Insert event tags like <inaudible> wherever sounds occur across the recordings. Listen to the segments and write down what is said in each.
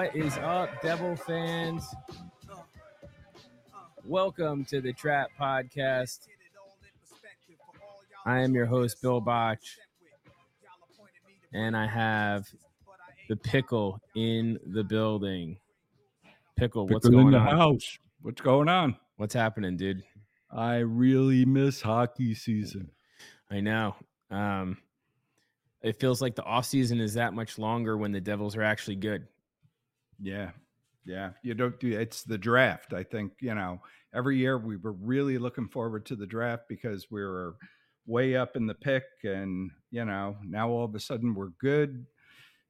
What is up, Devil fans? Welcome to the Trap Podcast. I am your host, Bill Botch, and I have the pickle in the building. Pickle, what's Pickle in going on? house. What's going on? What's happening, dude? I really miss hockey season. I know. Um, it feels like the off season is that much longer when the Devils are actually good. Yeah. Yeah. You don't do it's the draft. I think, you know, every year we were really looking forward to the draft because we were way up in the pick and, you know, now all of a sudden we're good.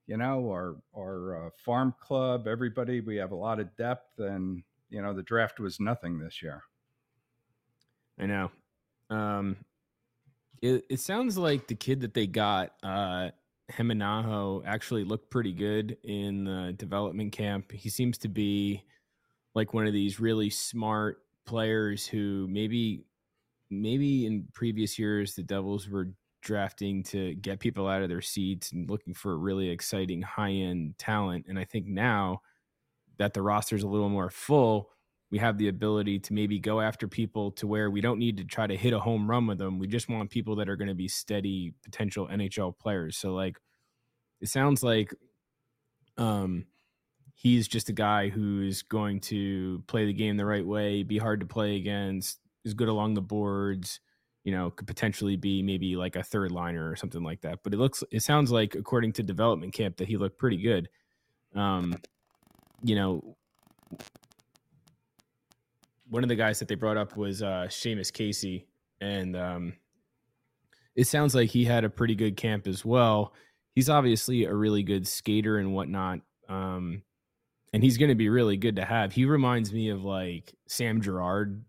You know, our our uh, farm club, everybody, we have a lot of depth and, you know, the draft was nothing this year. I know. Um, it, it sounds like the kid that they got, uh, Hameenaho, actually looked pretty good in the development camp. He seems to be like one of these really smart players who maybe, maybe in previous years the Devils were drafting to get people out of their seats and looking for really exciting high end talent. And I think now that the roster's a little more full, we have the ability to maybe go after people to where we don't need to try to hit a home run with them. We just want people that are going to be steady potential NHL players. So like it sounds like um he's just a guy who's going to play the game the right way, be hard to play against, is good along the boards, you know, could potentially be maybe like a third liner or something like that. But it looks it sounds like according to development camp that he looked pretty good. Um you know, one of the guys that they brought up was uh Seamus Casey, and um it sounds like he had a pretty good camp as well. He's obviously a really good skater and whatnot. Um and he's gonna be really good to have. He reminds me of like Sam Gerard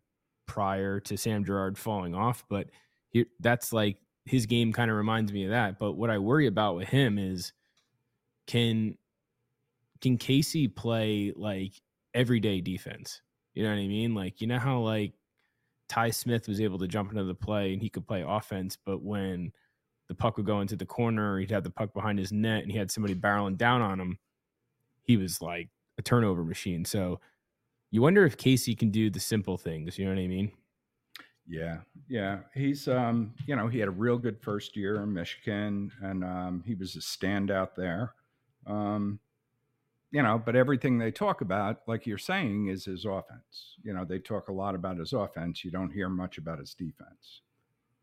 prior to Sam Gerard falling off, but he, that's like his game kind of reminds me of that. But what I worry about with him is can can Casey play like everyday defense? You know what I mean? Like, you know how like Ty Smith was able to jump into the play and he could play offense, but when the puck would go into the corner, he'd have the puck behind his net and he had somebody barreling down on him, he was like a turnover machine. So you wonder if Casey can do the simple things, you know what I mean? Yeah, yeah. He's um, you know, he had a real good first year in Michigan and um he was a standout there. Um, you know, but everything they talk about, like you're saying, is his offense. You know, they talk a lot about his offense. You don't hear much about his defense.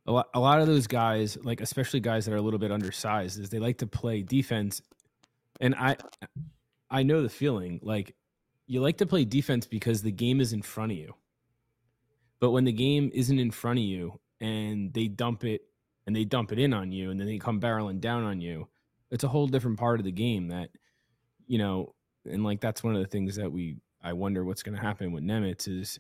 A lot, a lot of those guys, like especially guys that are a little bit undersized, is they like to play defense. And I I know the feeling. Like you like to play defense because the game is in front of you. But when the game isn't in front of you and they dump it and they dump it in on you and then they come barreling down on you, it's a whole different part of the game that, you know, and like that's one of the things that we I wonder what's going to happen with Nemec is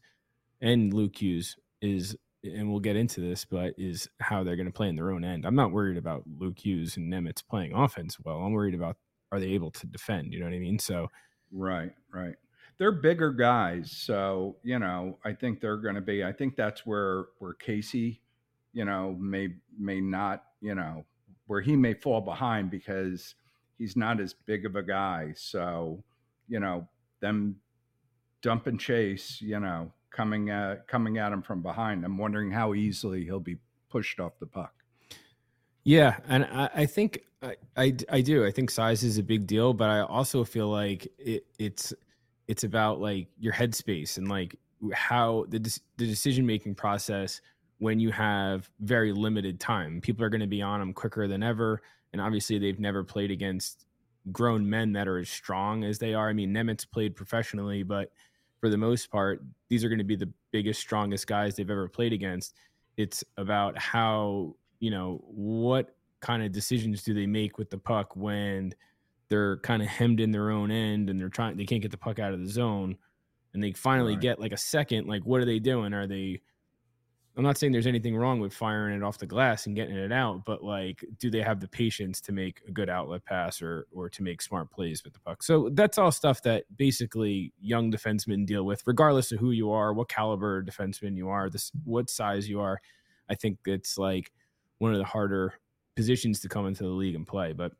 and Luke Hughes is and we'll get into this, but is how they're going to play in their own end. I'm not worried about Luke Hughes and Nemec playing offense well. I'm worried about are they able to defend? You know what I mean? So Right, right. They're bigger guys, so you know, I think they're going to be. I think that's where where Casey, you know, may may not, you know, where he may fall behind because he's not as big of a guy. So, you know, them dump and chase, you know, coming at coming at him from behind. I'm wondering how easily he'll be pushed off the puck. Yeah, and I, I think I, I I do. I think size is a big deal, but I also feel like it, it's it's about like your headspace and like how the the decision making process when you have very limited time. People are going to be on them quicker than ever, and obviously they've never played against grown men that are as strong as they are. I mean, Nemec played professionally, but for the most part, these are going to be the biggest, strongest guys they've ever played against. It's about how you know what kind of decisions do they make with the puck when they're kind of hemmed in their own end and they're trying they can't get the puck out of the zone and they finally Right. get like a second like what are they doing are they i'm not saying there's anything wrong with firing it off the glass and getting it out but like do they have the patience to make a good outlet pass or or to make smart plays with the puck? So that's all stuff that basically young defensemen deal with regardless of who you are what caliber defenseman you are this what size you are. I think it's like one of the harder positions to come into the league and play but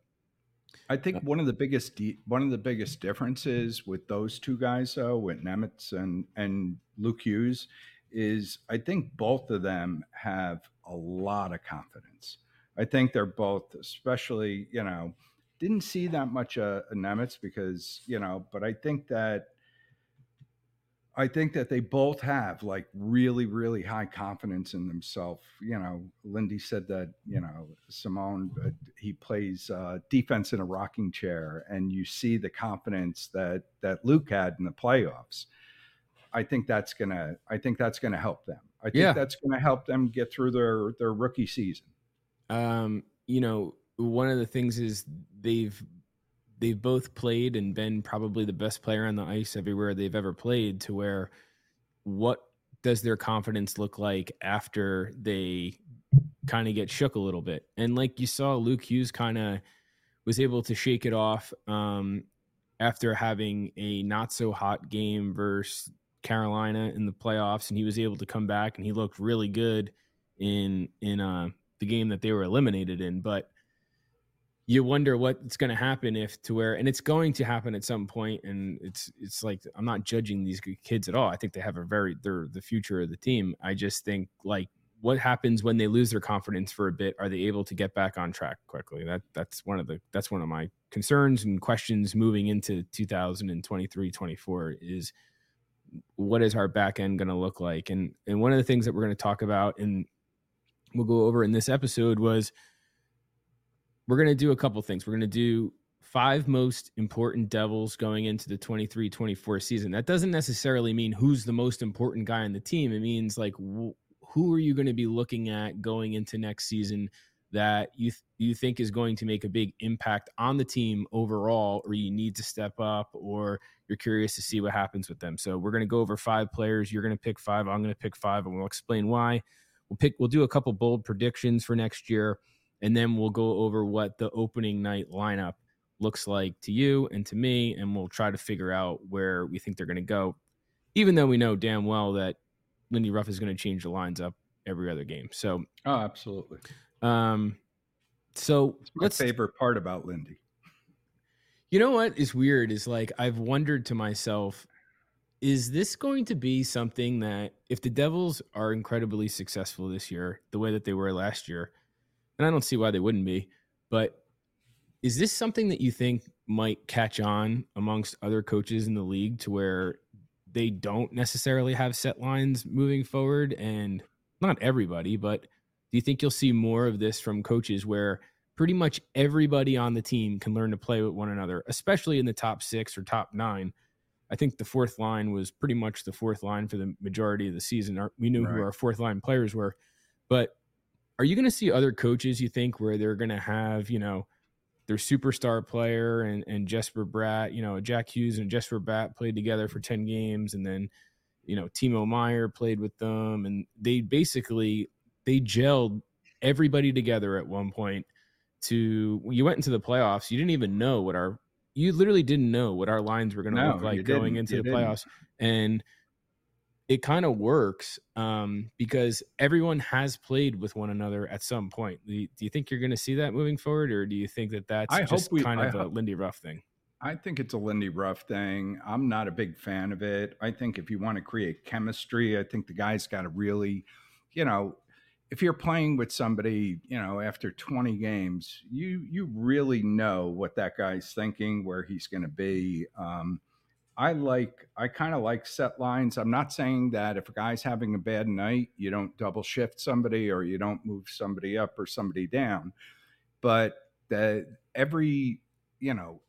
I think one of the biggest de- one of the biggest differences with those two guys, though, with Nemec and and Luke Hughes, is I think both of them have a lot of confidence. I think they're both, especially you know, didn't see that much uh, Nemec because you know, but I think that I think that they both have like really, really high confidence in themselves. You know, Lindy said that, you know, Simon, uh, he plays uh, defense in a rocking chair, and you see the confidence that that Luke had in the playoffs. I think that's gonna. I think that's gonna help them. I think yeah. that's gonna help them get through their their rookie season. Um, you know, one of the things is they've they've both played and been probably the best player on the ice everywhere they've ever played to where what does their confidence look like after they kind of get shook a little bit and like you saw luke hughes kind of was able to shake it off um, after having a not so hot game versus carolina in the playoffs and he was able to come back and he looked really good in in uh, the game that they were eliminated in. But you wonder what's going to happen if to where and it's going to happen at some point and it's it's like i'm not judging these kids at all. I think they have a very they're the future of the team. I just think like what happens when they lose their confidence for a bit? Are they able to get back on track quickly? That that's one of the that's one of my concerns and questions moving into 2023 24 is what is our back end going to look like and and one of the things that we're going to talk about and we'll go over in this episode was we're going to do a couple things. We're going to do five most important Devils going into the 23 24 season. That doesn't necessarily mean who's the most important guy on the team. It means like wh- who are you going to be looking at going into next season that you th- you think is going to make a big impact on the team overall or you need to step up or you're curious to see what happens with them. So we're going to go over five players, you're going to pick five, I'm going to pick five and we'll explain why. We'll pick we'll do a couple bold predictions for next year and then we'll go over what the opening night lineup looks like to you and to me, and we'll try to figure out where we think they're going to go, even though we know damn well that Lindy Ruff is going to change the lines up every other game. So, oh, absolutely. Um, so my favorite part about Lindy. You know what is weird is like I've wondered to myself, is this going to be something that if the Devils are incredibly successful this year, the way that they were last year, and I don't see why they wouldn't be. But is this something that you think might catch on amongst other coaches in the league to where they don't necessarily have set lines moving forward? And not everybody, but do you think you'll see more of this from coaches where pretty much everybody on the team can learn to play with one another, especially in the top six or top nine? I think the fourth line was pretty much the fourth line for the majority of the season. We knew right. who our fourth line players were, but are you going to see other coaches you think where they're going to have you know their superstar player and and Jesper Bratt, you know Jack Hughes and Jesper Bratt played together for ten games, and then you know Timo Meier played with them, and they basically they gelled everybody together at one point. To you went into the playoffs, you didn't even know what our you literally didn't know what our lines were going to no, look like going into you the didn't. playoffs, and it kind of works um, because everyone has played with one another at some point. Do you, do you think you're going to see that moving forward, or do you think that that's I just we, kind of I a hope, Lindy Ruff thing? I think it's a Lindy Ruff thing. I'm not a big fan of it. I think if you want to create chemistry, I think the guy's got to really, you know, if you're playing with somebody, you know, after 20 games, you you really know what that guy's thinking, where he's going to be. Um, I like I kind of like set lines. I'm not saying that if a guy's having a bad night, you don't double shift somebody or you don't move somebody up or somebody down. But that every, you know,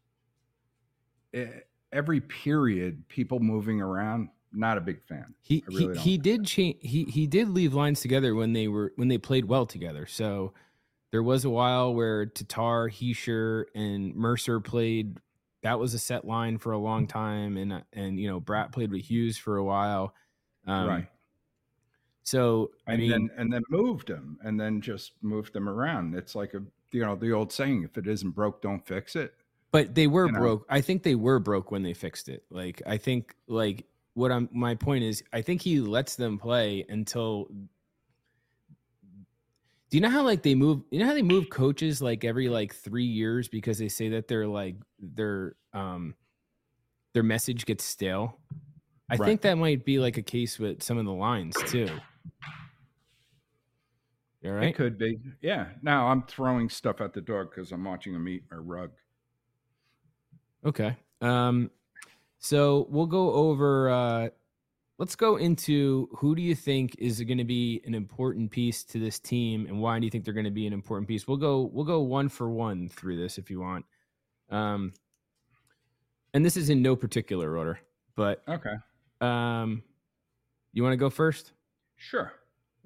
every period people moving around not a big fan. He really he, he did change he he did leave lines together when they were when they played well together. So there was a while where Tatar, Hischier, and Mercer played that was a set line for a long time, and and you know Bratt played with Hughes for a while, um, right? So I and mean, then, and then moved them, and then just moved them around. It's like a you know the old saying: if it isn't broke, don't fix it. But they were you broke. Know? I think they were broke when they fixed it. Like I think like what I'm my point is I think he lets them play until Do you know how like they move? You know how they move coaches like every like three years because they say that they're like their um their message gets stale. I Right. think that might be like a case with some of the lines too. You all It could be. Yeah. Now I'm throwing stuff at the dog because I'm watching him eat my rug. Okay. Um, so we'll go over. Uh, let's go into who do you think is going to be an important piece to this team, and why do you think they're going to be an important piece? We'll go. We'll go one for one through this if you want. Um, and this is in no particular order, but Okay. um, you want to go first? Sure.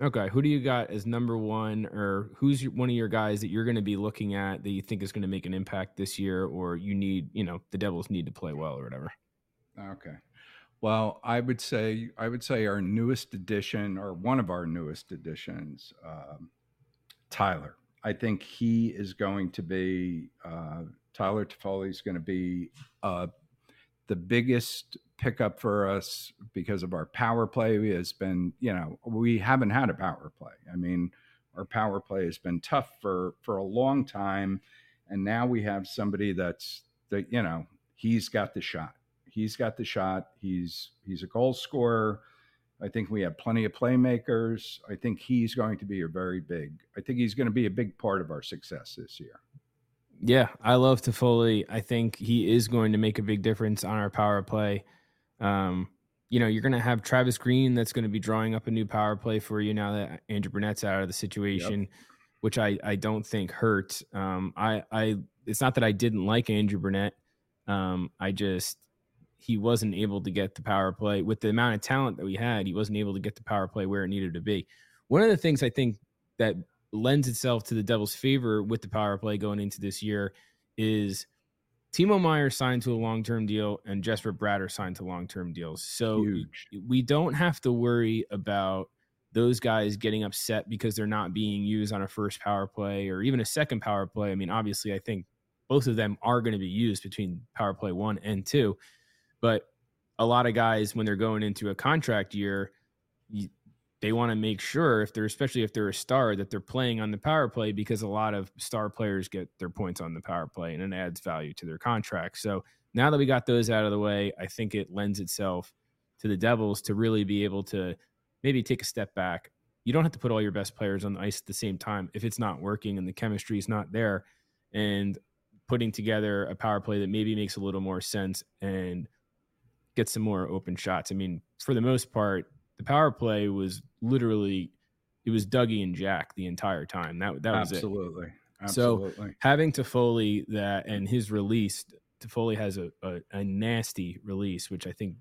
Okay. Who do you got as number one, or who's your, one of your guys that you're going to be looking at that you think is going to make an impact this year, or you need, you know, the Devils need to play well or whatever? Okay. Well, I would say I would say our newest edition, or one of our newest editions, um, Tyler. I think he is going to be uh, Tyler Toffoli is going to be uh, the biggest pickup for us because of our power play has been, you know, we haven't had a power play. I mean, our power play has been tough for for a long time, and now we have somebody that's that you know he's got the shot. He's got the shot. He's he's a goal scorer. I think we have plenty of playmakers. I think he's going to be a very big. I think he's going to be a big part of our success this year. Yeah, I love Toffoli. I think he is going to make a big difference on our power play. Um, you know, you're going to have Travis Green that's going to be drawing up a new power play for you now that Andrew Brunette's out of the situation, which I I don't think hurt. Um, I I it's not that I didn't like Andrew Brunette. Um, I just he wasn't able to get the power play with the amount of talent that we had. He wasn't able to get the power play where it needed to be. One of the things I think that lends itself to the Devils' favor with the power play going into this year is Timo Meier signed to a long term deal and Jesper Bratter signed to long term deals. So Huge. we don't have to worry about those guys getting upset because they're not being used on a first power play or even a second power play. I mean, obviously, I think both of them are going to be used between power play one and two. But a lot of guys, when they're going into a contract year, you, they want to make sure if they're especially if they're a star that they're playing on the power play because a lot of star players get their points on the power play and it adds value to their contract. So now that we got those out of the way, I think it lends itself to the Devils to really be able to maybe take a step back. You don't have to put all your best players on the ice at the same time if it's not working and the chemistry is not there. And putting together a power play that maybe makes a little more sense and get some more open shots. I mean, for the most part, the power play was literally it was Dougie and Jack the entire time. That that was it. Absolutely. So- Absolutely. Having Toffoli that and his release, Toffoli has a, a, a nasty release, which I think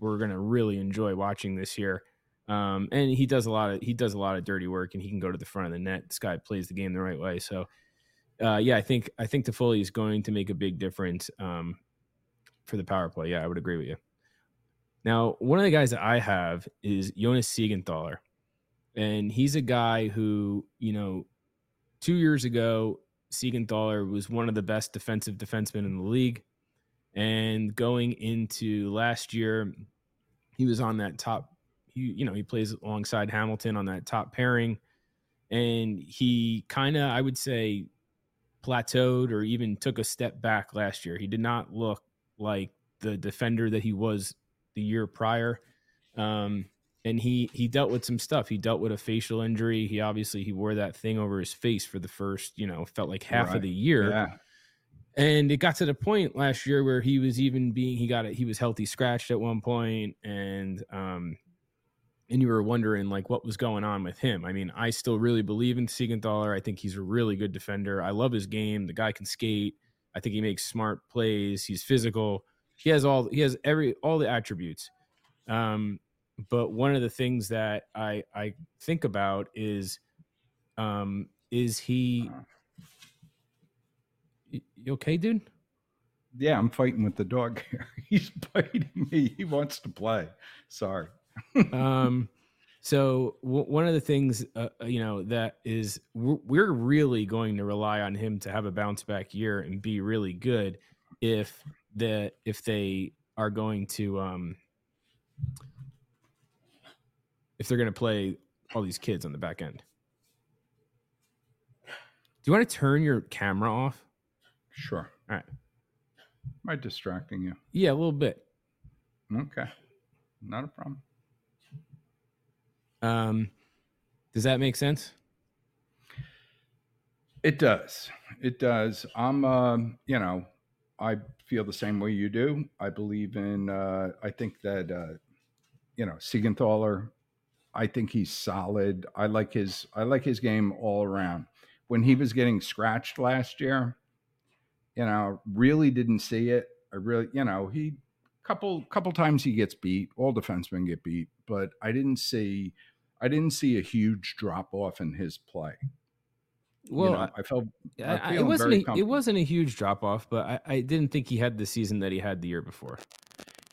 we're gonna really enjoy watching this year. Um, and he does a lot of he does a lot of dirty work, and he can go to the front of the net. This guy plays the game the right way. So, uh, yeah, I think I think Toffoli is going to make a big difference um, for the power play. Yeah, I would agree with you. Now, one of the guys that I have is Jonas Siegenthaler, and he's a guy who you know, two years ago, Siegenthaler was one of the best defensive defensemen in the league, and going into last year, he was on that top. He, you know, he plays alongside Hamilton on that top pairing, and he kind of, I would say, plateaued or even took a step back last year. He did not look like the defender that he was the year prior. Um, and he he dealt with some stuff. He dealt with a facial injury. He obviously he wore that thing over his face for the first, you know, felt like half Right. of the year. Yeah. And it got to the point last year where he was even being he got it he was healthy scratched at one point and um and you were wondering like what was going on with him. I mean, I still really believe in Siegenthaler. I think he's a really good defender. I love his game. The guy can skate. I think he makes smart plays. He's physical. He has all he has every all the attributes. Um but one of the things that I I think about is um is he you okay, dude? Yeah, I'm fighting with the dog here. <laughs> He's biting me. He wants to play. Sorry. um so w- one of the things uh, uh, you know that is we're, we're really going to rely on him to have a bounce back year and be really good if the if they are going to um if they're going to play all these kids on the back end Do you want to turn your camera off? Sure. All right. Am I distracting you? Yeah, a little bit. Okay. Not a problem. Um, does that make sense? It does. It does. I'm, um, you know, I feel the same way you do. I believe in. Uh, I think that, uh, you know, Siegenthaler. I think he's solid. I like his. I like his game all around. When he was getting scratched last year, you know, really didn't see it. I really, you know, he couple couple times he gets beat. All defensemen get beat, but I didn't see. I didn't see a huge drop off in his play. Well, you know, I felt I, it wasn't a, it wasn't a huge drop off, but I, I didn't think he had the season that he had the year before.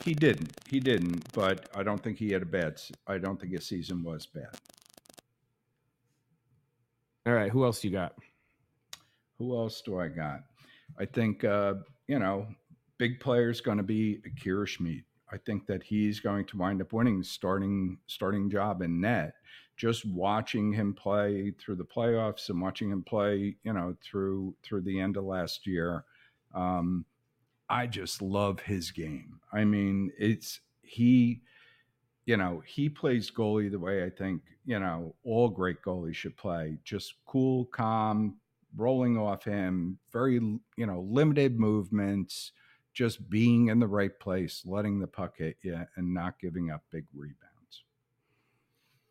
He didn't. He didn't. But I don't think he had a bad. I don't think his season was bad. All right. Who else you got? Who else do I got? I think uh, you know, big player is going to be Akira Schmid. I think that he's going to wind up winning starting starting job in net. Just watching him play through the playoffs and watching him play, you know, through through the end of last year, um, I just love his game. I mean, it's he, you know, he plays goalie the way I think you know all great goalies should play. Just cool, calm, rolling off him, very you know limited movements just being in the right place, letting the puck hit you, and not giving up big rebounds.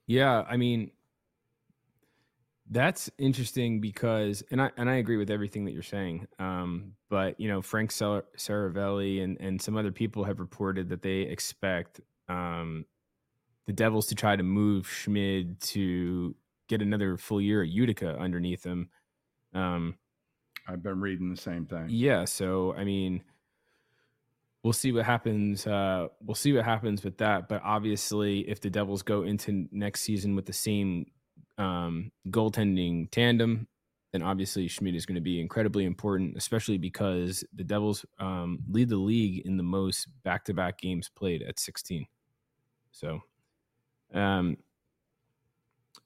Yeah, I mean, that's interesting because, and I and I agree with everything that you're saying. Um, but you know, Frank Seravalli and and some other people have reported that they expect um, the Devils to try to move Schmid to get another full year at Utica underneath him. Um, I've been reading the same thing. Yeah, so I mean we'll see what happens. Uh, we'll see what happens with that. But obviously, if the Devils go into next season with the same um, goaltending tandem, then obviously Schmid is going to be incredibly important, especially because the Devils um, lead the league in the most back-to-back games played at 16. So, um,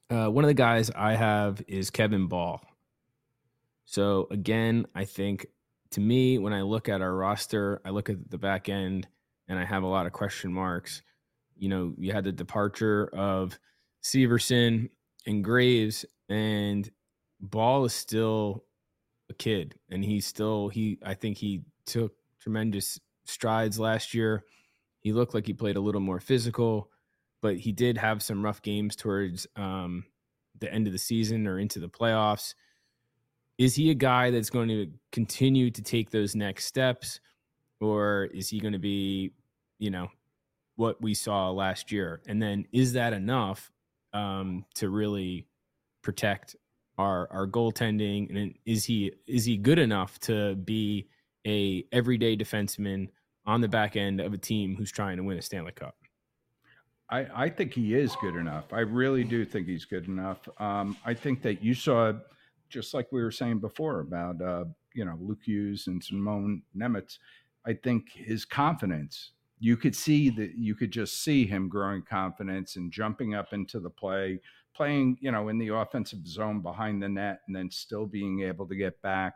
uh, one of the guys I have is Kevin Bahl. So again, I think to me, when I look at our roster, I look at the back end and I have a lot of question marks. You know, you had the departure of Severson and Graves, and Bahl is still a kid, and he's still he. I think he took tremendous strides last year. He looked like he played a little more physical, but he did have some rough games towards um, the end of the season or into the playoffs is he a guy that's going to continue to take those next steps or is he going to be you know what we saw last year and then is that enough um, to really protect our our goaltending and is he is he good enough to be a everyday defenseman on the back end of a team who's trying to win a Stanley Cup? I, I think he is good enough. I really do think he's good enough. Um, I think that you saw just like we were saying before about uh, you know Luke Hughes and Simon Nemec, I think his confidence. You could see that you could just see him growing confidence and jumping up into the play, playing you know in the offensive zone behind the net, and then still being able to get back.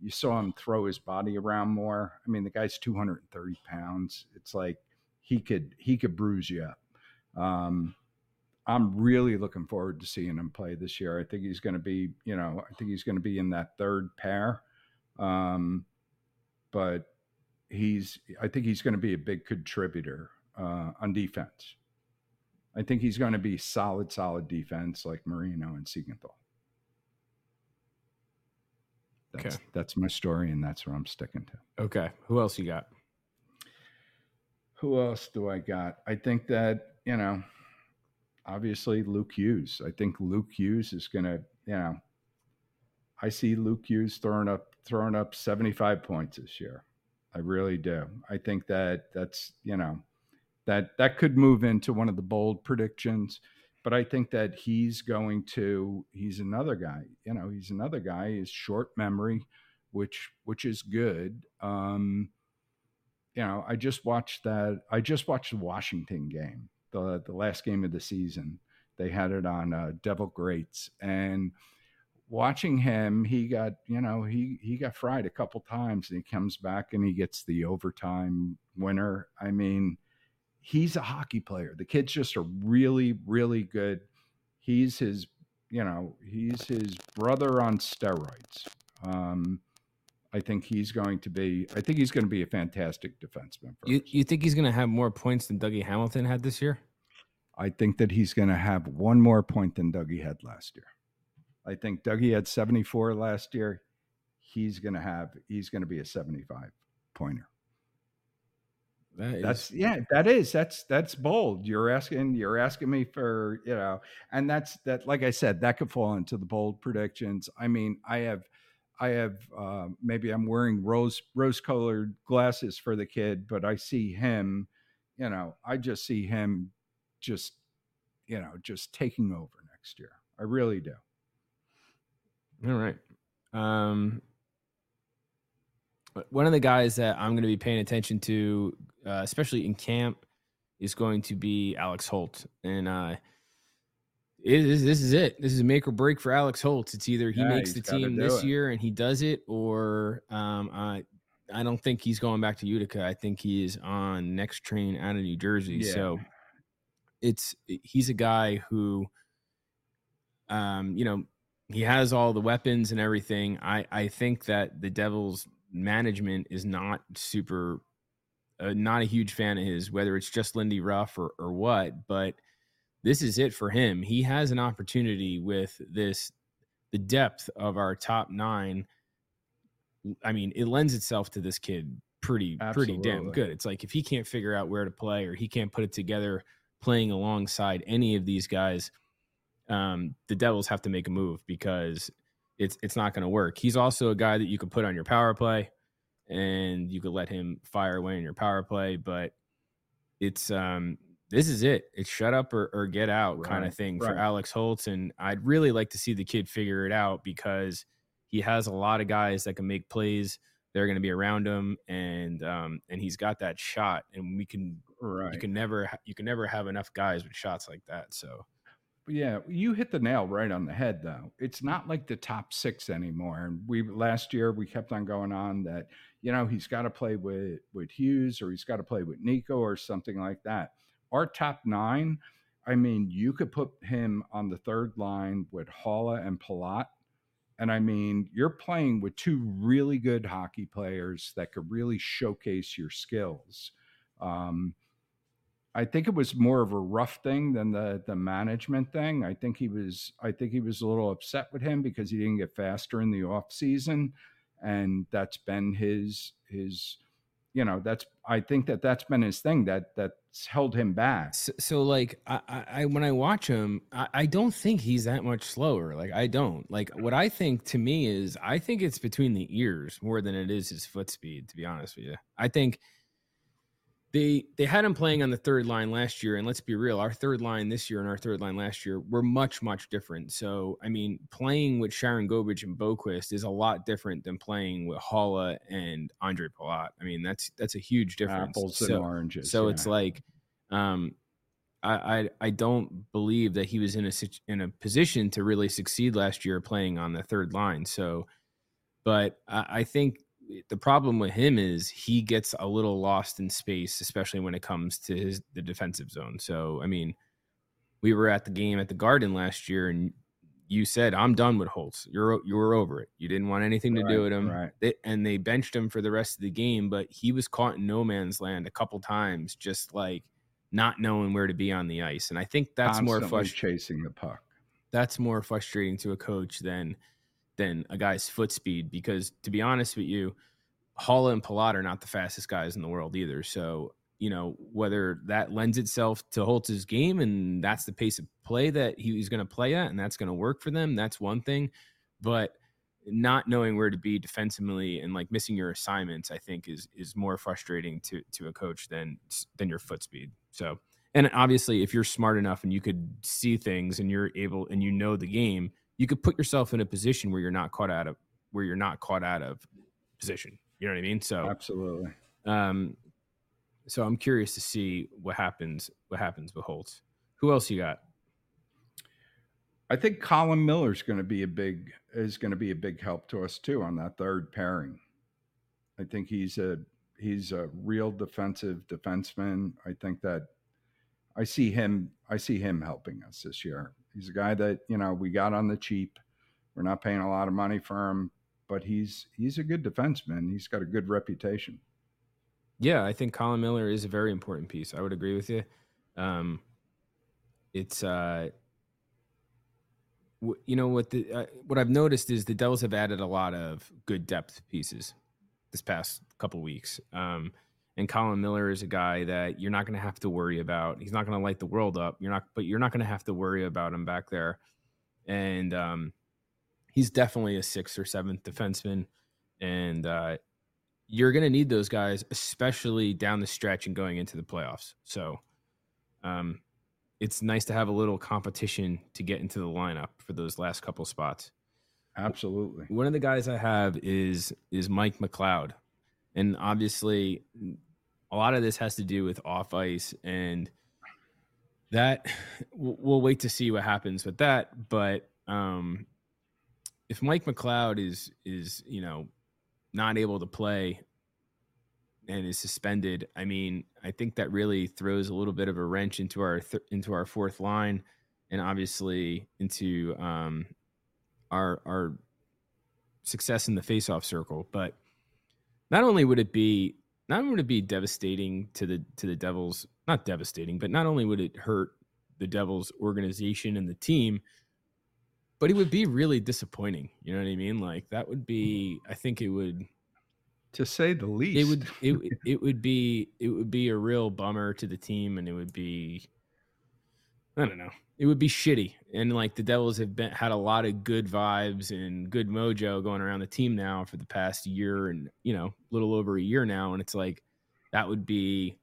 You saw him throw his body around more. I mean, the guy's 230 pounds. It's like he could he could bruise you up. Um, I'm really looking forward to seeing him play this year. I think he's going to be, you know, I think he's going to be in that third pair. Um, but he's, I think he's going to be a big contributor uh, on defense. I think he's going to be solid, solid defense like Marino and Siegenthaler. That's, okay. that's my story, and that's where I'm sticking to. Okay. Who else you got? Who else do I got? I think that, you know, obviously Luke Hughes. I think Luke Hughes is going to, you know, I see Luke Hughes throwing up throwing up 75 points this year. I really do. I think that that's, you know, that that could move into one of the bold predictions, but I think that he's going to he's another guy, you know, he's another guy is short memory, which which is good. Um you know, I just watched that I just watched the Washington game the the last game of the season. They had it on uh, Devil Greats, and watching him, he got you know he he got fried a couple times, and he comes back and he gets the overtime winner. I mean, he's a hockey player. The kid's just a really really good. He's his you know he's his brother on steroids. Um, I think he's going to be. I think he's going to be a fantastic defenseman. you, you think he's going to have more points than Dougie Hamilton had this year? I think that he's going to have one more point than Dougie had last year. I think Dougie had 74 last year. He's going to have. He's going to be a 75 pointer. That is, that's yeah, that is that's that's bold. You're asking you're asking me for you know, and that's that. Like I said, that could fall into the bold predictions. I mean, I have I have uh, maybe I'm wearing rose rose colored glasses for the kid, but I see him, you know, I just see him just, you know, just taking over next year. I really do. All right. Um, one of the guys that I'm going to be paying attention to, uh, especially in camp, is going to be Alex Holt, and uh, is, this is it. This is a make or break for Alex Holtz. It's either he yeah, makes the team this it. year and he does it, or um, I I don't think he's going back to Utica. I think he is on next train out of New Jersey. Yeah. So it's he's a guy who, um, you know, he has all the weapons and everything. I I think that the Devils management is not super, uh, not a huge fan of his, whether it's just Lindy Ruff or or what, but this is it for him. He has an opportunity with this, the depth of our top nine. I mean, it lends itself to this kid pretty, Absolutely. pretty damn good. It's like if he can't figure out where to play or he can't put it together playing alongside any of these guys, um, the Devils have to make a move because it's it's not going to work. He's also a guy that you could put on your power play, and you could let him fire away in your power play. But it's um, this is it. It's shut up or, or get out right, kind of thing right. for Alex Holtz. And I'd really like to see the kid figure it out because he has a lot of guys that can make plays. They're going to be around him, and um, and he's got that shot. And we can, right. you can never, you can never have enough guys with shots like that. So, yeah, you hit the nail right on the head. Though it's not like the top six anymore. And we last year we kept on going on that you know he's got to play with with Hughes or he's got to play with Nico or something like that our top nine, I mean, you could put him on the third line with Haula and Palat. And I mean, you're playing with two really good hockey players that could really showcase your skills. Um, I think it was more of a Ruff thing than the the management thing. I think he was I think he was a little upset with him because he didn't get faster in the off season, and that's been his his you know that's I think that that's been his thing that that's held him back. So, so like I, I, when I watch him, I, I, don't think he's that much slower. Like I don't like what I think to me is I think it's between the ears more than it is his foot speed. To be honest with you, I think they they had him playing on the third line last year and let's be real our third line this year and our third line last year were much much different so i mean playing with Sharangovich and Boqvist is a lot different than playing with Haula and Andre Palat i mean that's that's a huge difference apples so, and oranges so yeah. it's like um I, I I don't believe that he was in a in a position to really succeed last year playing on the third line. So, but I, I think the problem with him is he gets a little lost in space, especially when it comes to his the defensive zone. So, I mean, we were at the game at the Garden last year, and you said, "I'm done with Holtz. You're you were over it. You didn't want anything to right, do with him." Right. They, and they benched him for the rest of the game, but he was caught in no man's land a couple times, just like not knowing where to be on the ice. And I think that's Constantly more frustrating. Chasing the puck. That's more frustrating to a coach than than a guy's foot speed because to be honest with you, Haula and Palat are not the fastest guys in the world either. So, you know, whether that lends itself to Holtz's game and that's the pace of play that he's going to play at and that's going to work for them, that's one thing. But not knowing where to be defensively and like missing your assignments, I think is is more frustrating to to a coach than than your foot speed. So, and obviously, if you're smart enough and you could see things and you're able and you know the game, you could put yourself in a position where you're not caught out of where you're not caught out of position. You know what I mean? So absolutely. Um, so I'm curious to see what happens. What happens with Holtz? Who else you got? I think Colin Miller is going to be a big is going to be a big help to us too on that third pairing. I think he's a he's a real defensive defenseman. I think that I see him I see him helping us this year. He's a guy that, you know, we got on the cheap. We're not paying a lot of money for him, but he's he's a good defenseman. He's got a good reputation. Yeah, I think Colin Miller is a very important piece. I would agree with you. Um, it's uh, you know what the uh, what I've noticed is the Devils have added a lot of good depth pieces this past couple weeks. Um, and Colin Miller is a guy that you're not going to have to worry about. He's not going to light the world up. You're not, but you're not going to have to worry about him back there. And um, he's definitely a sixth or seventh defenseman, and uh, you're going to need those guys, especially down the stretch and going into the playoffs. So, um, it's nice to have a little competition to get into the lineup for those last couple spots. Absolutely. One of the guys I have is is Mike McLeod, and obviously, a lot of this has to do with off ice, and that <sighs> we'll wait to see what happens with that. But um, if Mike McLeod is is you know not able to play and is suspended, I mean, I think that really throws a little bit of a wrench into our th- into our fourth line, and obviously into um, our our success in the faceoff circle. But not only would it be not only would it be devastating to the to the Devils, not devastating, but not only would it hurt the Devils organization and the team, but it would be really disappointing. You know what I mean? Like that would be I think it would to say the least. It would it it would be it would be a real bummer to the team and it would be I don't know it would be shitty. And like the Devils have been had a lot of good vibes and good mojo going around the team now for the past year and you know, a little over a year now. And it's like that would be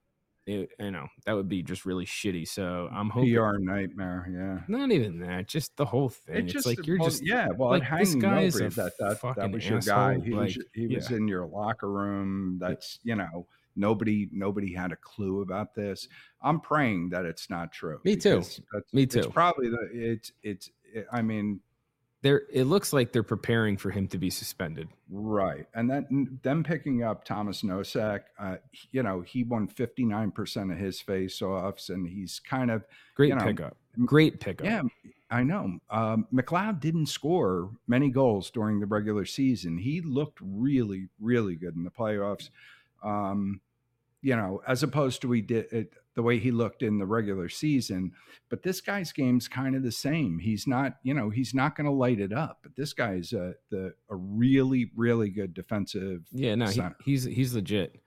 it, you know, that would be just really shitty. So I'm hoping PR nightmare, yeah. Not even that, just the whole thing. It it's just, like you're well, just yeah. Well, like, hanging this guy over is that that, that was your asshole. guy. He like, was he was yeah. in your locker room. That's you know nobody nobody had a clue about this i'm praying that it's not true Me too. Me it's too. probably the it's it's i mean They're it looks like they're preparing for him to be suspended. right and then them picking up thomas nosek uh, you know he won 59% of his face offs and he's kind of Great You know, pickup. Great pickup. yeah i know um, mcleod didn't score many goals during the regular season he looked really really good in the playoffs um, you know as opposed to we did it, the way he looked in the regular season but this guy's game's kind of the same he's not you know he's not going to light it up but this guy's a the a really really good defensive Yeah, no, he, he's he's legit.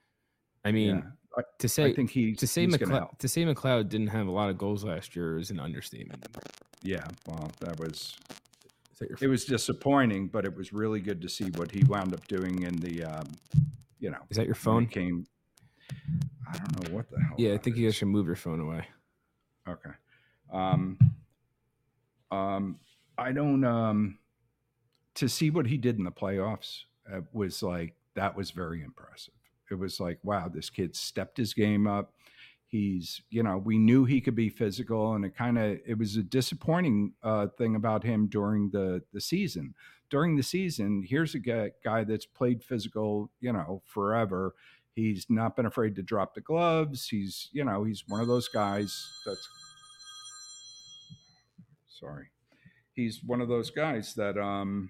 I mean, yeah I, to I say think he to say McLeod to say McLeod didn't have a lot of goals last year is an understatement. yeah well that was that it was disappointing but it was really good to see what he wound up doing in the um, you know is that your phone? came i don't know what the hell Yeah, I think you guys should move your phone away. Okay. Um, um, I don't. Um, to see what he did in the playoffs uh, was like that was very impressive. It was like, wow, this kid stepped his game up. He's, you know, we knew he could be physical, and it kind of it was a disappointing uh, thing about him during the the season. During the season, here's a guy, guy that's played physical, you know, forever. He's not been afraid to drop the gloves. He's, you know, he's one of those guys that's sorry. He's one of those guys that um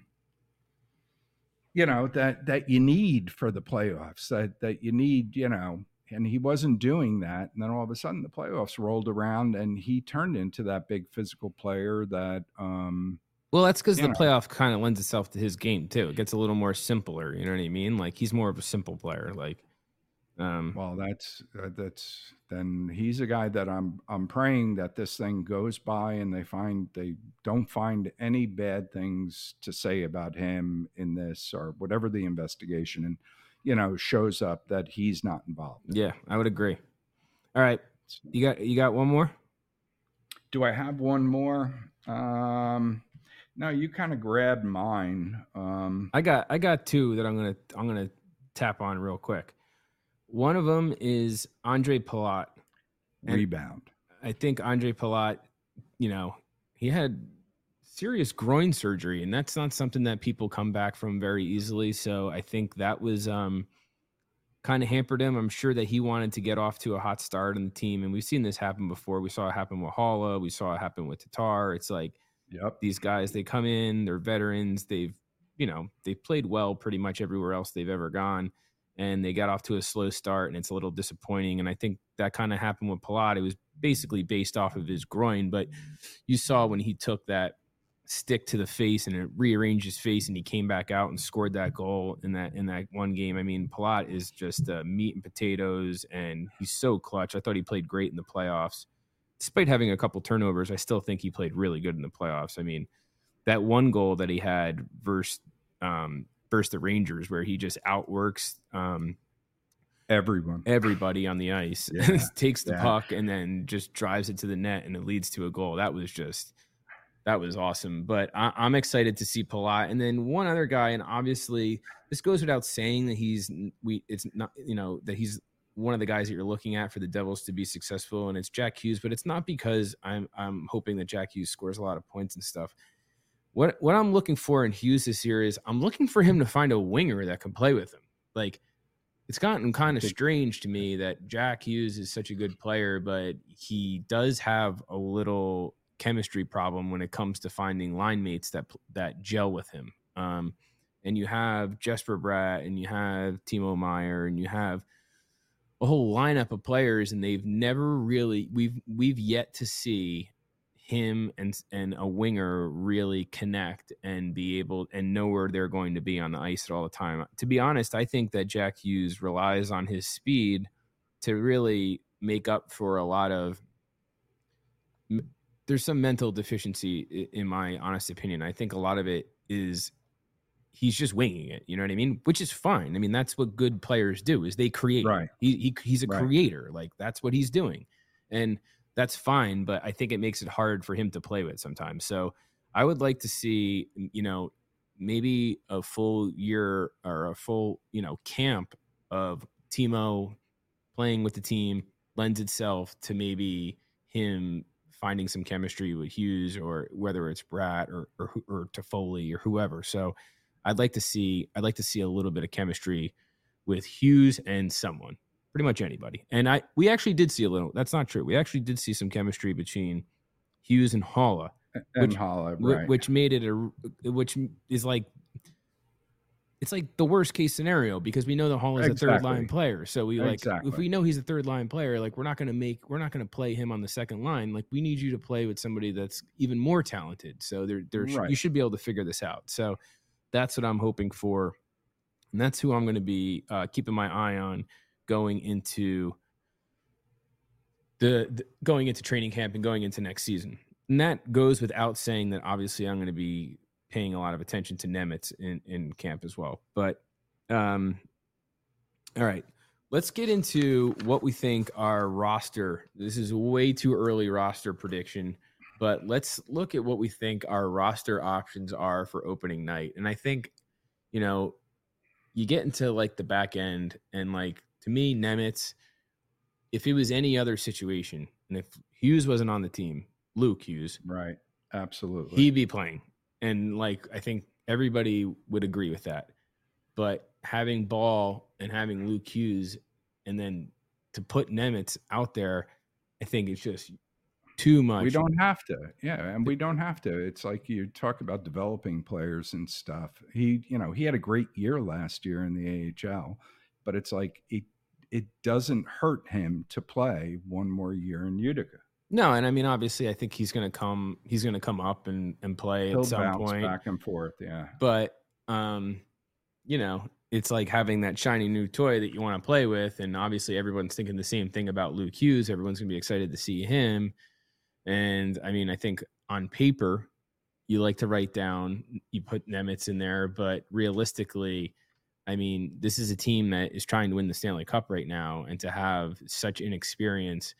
you know that that you need for the playoffs. That that you need, you know, and he wasn't doing that. And then all of a sudden the playoffs rolled around and he turned into that big physical player that um Well, that's because the know. playoff kind of lends itself to his game too. It gets a little more simpler. You know what I mean? Like he's more of a simple player. Like, um, well that's uh, that's then he's a guy that I'm I'm praying that this thing goes by and they find they don't find any bad things to say about him in this or whatever the investigation and you know shows up that he's not involved. in. yeah, I would agree. All right, you got you got one more. Do I have one more? Um no, you kind of grabbed mine. Um I got I got two that I'm gonna I'm gonna tap on real quick. One of them is Andre Palat. Rebound. I think Andre Palat, you know, he had serious groin surgery, and that's not something that people come back from very easily. So I think that was um, kind of hampered him. I'm sure that he wanted to get off to a hot start in the team, and we've seen this happen before. We saw it happen with Haula. We saw it happen with Tatar. It's like Yep. these guys they come in, they're veterans. They've you know they've played well pretty much everywhere else they've ever gone, and they got off to a slow start, and it's a little disappointing. And I think that kind of happened with Palat. It was basically based off of his groin, but you saw when he took that stick to the face and it rearranged his face and he came back out and scored that goal in that in that one game. I mean, Palat is just uh, meat and potatoes and he's so clutch. I thought he played great in the playoffs. Despite having a couple turnovers, I still think he played really good in the playoffs. I mean, that one goal that he had versus um versus the Rangers where he just outworks um Everyone. everybody on the ice, <laughs> Yeah, <laughs> takes the yeah. puck, and then just drives it to the net, and it leads to a goal. That was just that was awesome. But I, I'm excited to see Palat, and then one other guy, and obviously this goes without saying that he's we it's not you know that he's one of the guys that you're looking at for the Devils to be successful, and it's Jack Hughes. But it's not because I'm I'm hoping that Jack Hughes scores a lot of points and stuff. What what I'm looking for in Hughes this year is I'm looking for him to find a winger that can play with him. Like it's gotten kind of strange to me that Jack Hughes is such a good player, but he does have a little chemistry problem when it comes to finding line mates that that gel with him. Um, and you have Jesper Bratt, and you have Timo Meier, and you have a whole lineup of players, and they've never really we've we've yet to see him and and a winger really connect and be able and know where they're going to be on the ice at all the time. To be honest, I think that Jack Hughes relies on his speed to really make up for a lot of there's some mental deficiency in my honest opinion. I think a lot of it is he's just winging it, you know what I mean? Which is fine. I mean, that's what good players do is they create. Right. He, he he's a Right. creator. Like that's what he's doing. And that's fine, but I think it makes it hard for him to play with sometimes. So I would like to see, you know, maybe a full year or a full, you know, camp of Timo playing with the team lends itself to maybe him finding some chemistry with Hughes or whether it's Bratt or or, or Toffoli or whoever. So I'd like to see I'd like to see a little bit of chemistry with Hughes and someone, pretty much anybody. And I we actually did see a little. That's not true. We actually did see some chemistry between Hughes and Haula, And Which- Haula, right. which made it a which is like it's like the worst case scenario because we know that Haula's a third line player. So we like if we know he's a third line player, like we're not going to make we're not going to play him on the second line. Like we need you to play with somebody that's even more talented. So there there sh- you should be able to figure this out. So that's what I'm hoping for. And that's who I'm going to be uh, keeping my eye on going into the, the going into training camp and going into next season. And that goes without saying that obviously I'm going to be paying a lot of attention to Nemec in, in camp as well. But um all right. Let's get into what we think our roster. This is way too early roster prediction, but let's look at what we think our roster options are for opening night. And I think, you know, you get into like the back end and like to me, Nemec, if it was any other situation, and if Hughes wasn't on the team, Luke Hughes, right. Absolutely. he'd be playing. And like I think everybody would agree with that. But having Bahl and having Luke Hughes and then to put Nemec out there, I think it's just too much. we don't have to. Yeah, and we don't have to. It's like you talk about developing players and stuff. He, you know, he had a great year last year in the AHL, but it's like it it doesn't hurt him to play one more year in Utica. No, and I mean obviously I think he's gonna come he's gonna come up and, and play He'll at some bounce point. back and forth. Yeah. but um you know it's like having that shiny new toy that you want to play with and obviously everyone's thinking the same thing about luke hughes everyone's going to be excited to see him and i mean i think on paper you like to write down you put nemec in there but realistically i mean this is a team that is trying to win the stanley cup right now and to have such inexperience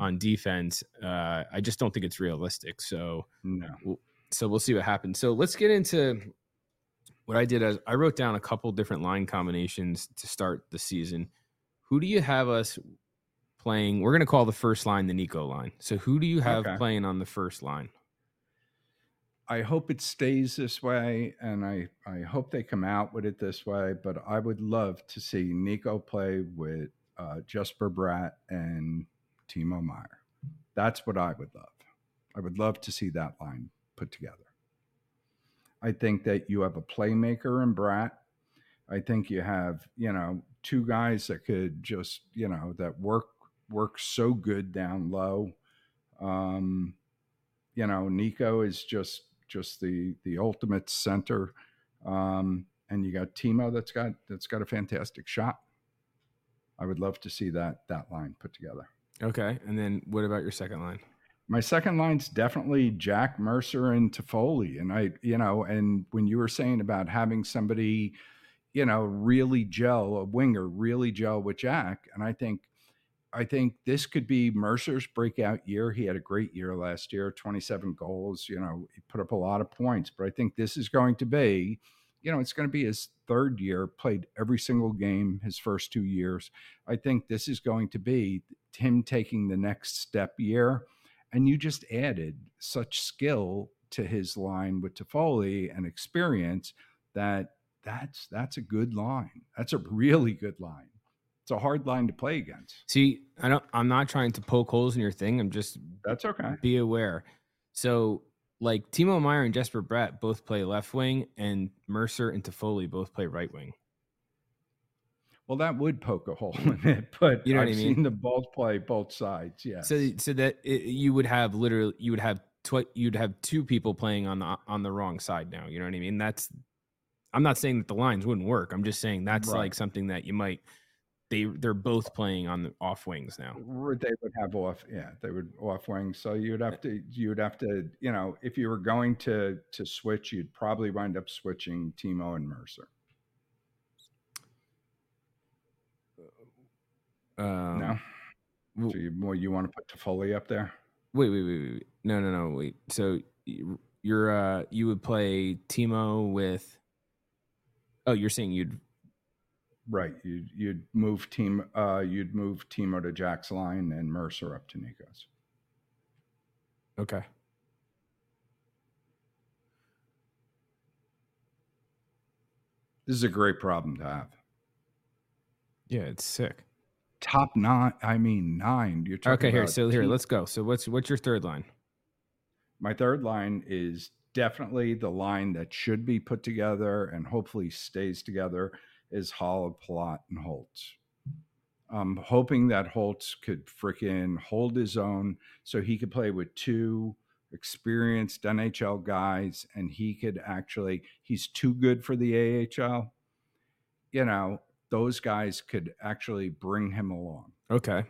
on defense uh i just don't think it's realistic so No. so we'll see what happens. So let's get into what I did as I wrote down a couple different line combinations to start the season. Who do you have us playing? We're going to call the first line the Nico line. So who do you have Okay. playing on the first line? I hope it stays this way, and I I hope they come out with it this way. But I would love to see Nico play with uh, Jesper Bratt and Timo Meier. That's what I would love. I would love to see that line put together. I think that you have a playmaker in Bratt. I think you have, you know, two guys that could just, you know, that work work so good down low. Um, you know, Nico is just just the the ultimate center. Um, and you got Timo that's got that's got a fantastic shot. I would love to see that that line put together. Okay, and then what about your second line? My second line's definitely Jack Mercer and Toffoli, and I, you know, and when you were saying about having somebody, you know, really gel a winger, really gel with Jack, and I think I think this could be Mercer's breakout year. He had a great year last year, 27 goals. You know, he put up a lot of points, but I think this is going to be, you know, it's going to be his third year, played every single game his first two years. I think this is going to be him taking the next step year. And you just added such skill to his line with Toffoli and experience that that's that's a good line. That's a really good line it's a hard line to play against. See, I don't. I'm not trying to poke holes in your thing. I'm just. That's okay. Be aware. So, like Timo Meier and Jesper Bratt both play left wing, and Mercer and Toffoli both play right wing. Well, that would poke a hole in it, but you know I've what I mean? seen them both play both sides. Yeah. So, so that it, you would have literally, you would have tw- you'd have two people playing on the on the wrong side now. You know what I mean? That's. I'm not saying that the lines wouldn't work. I'm just saying that's right. like something that you might they they're both playing on the off wings now. They would have off, yeah, they would off wings. So you'd have to you'd have to you know if you were going to to switch, you'd probably wind up switching Timo and Mercer. Um, no, so you more you want to put Toffoli up there? Wait, wait, wait, wait. No, no, no. Wait. So you're uh you would play Timo with. Oh, you're saying you'd Right. You'd you'd move team uh you'd move Timo to Jack's line and Mercer up to Nico's. Okay. This is a great problem to have. Yeah, it's sick. Top nine. I mean nine. You're talking okay. Here, so here, let's go. So what's what's your third line? My third line is definitely the line that should be put together and hopefully stays together is Haula, Palat, and Holtz. I'm hoping that Holtz could freaking hold his own so he could play with two experienced NHL guys and he could actually, he's too good for the AHL. You know, those guys could actually bring him along. Okay.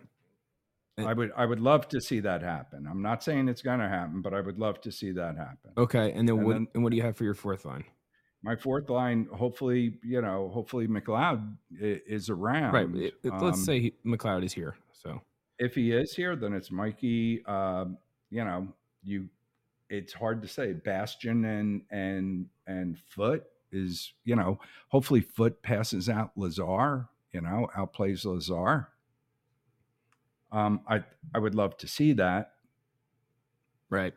I would I would love to see that happen. I'm not saying it's going to happen, but I would love to see that happen. Okay, and then and what then, and what do you have for your fourth line? My fourth line, hopefully, you know, hopefully McLeod is around. Right. Let's um, say he, McLeod is here. So if he is here, then it's Mikey. Uh, you know, you. It's hard to say. Bastian and and and Foote is you know. Hopefully, Foote passes out Lazar. You know, outplays Lazar. Um, I I would love to see that. Right.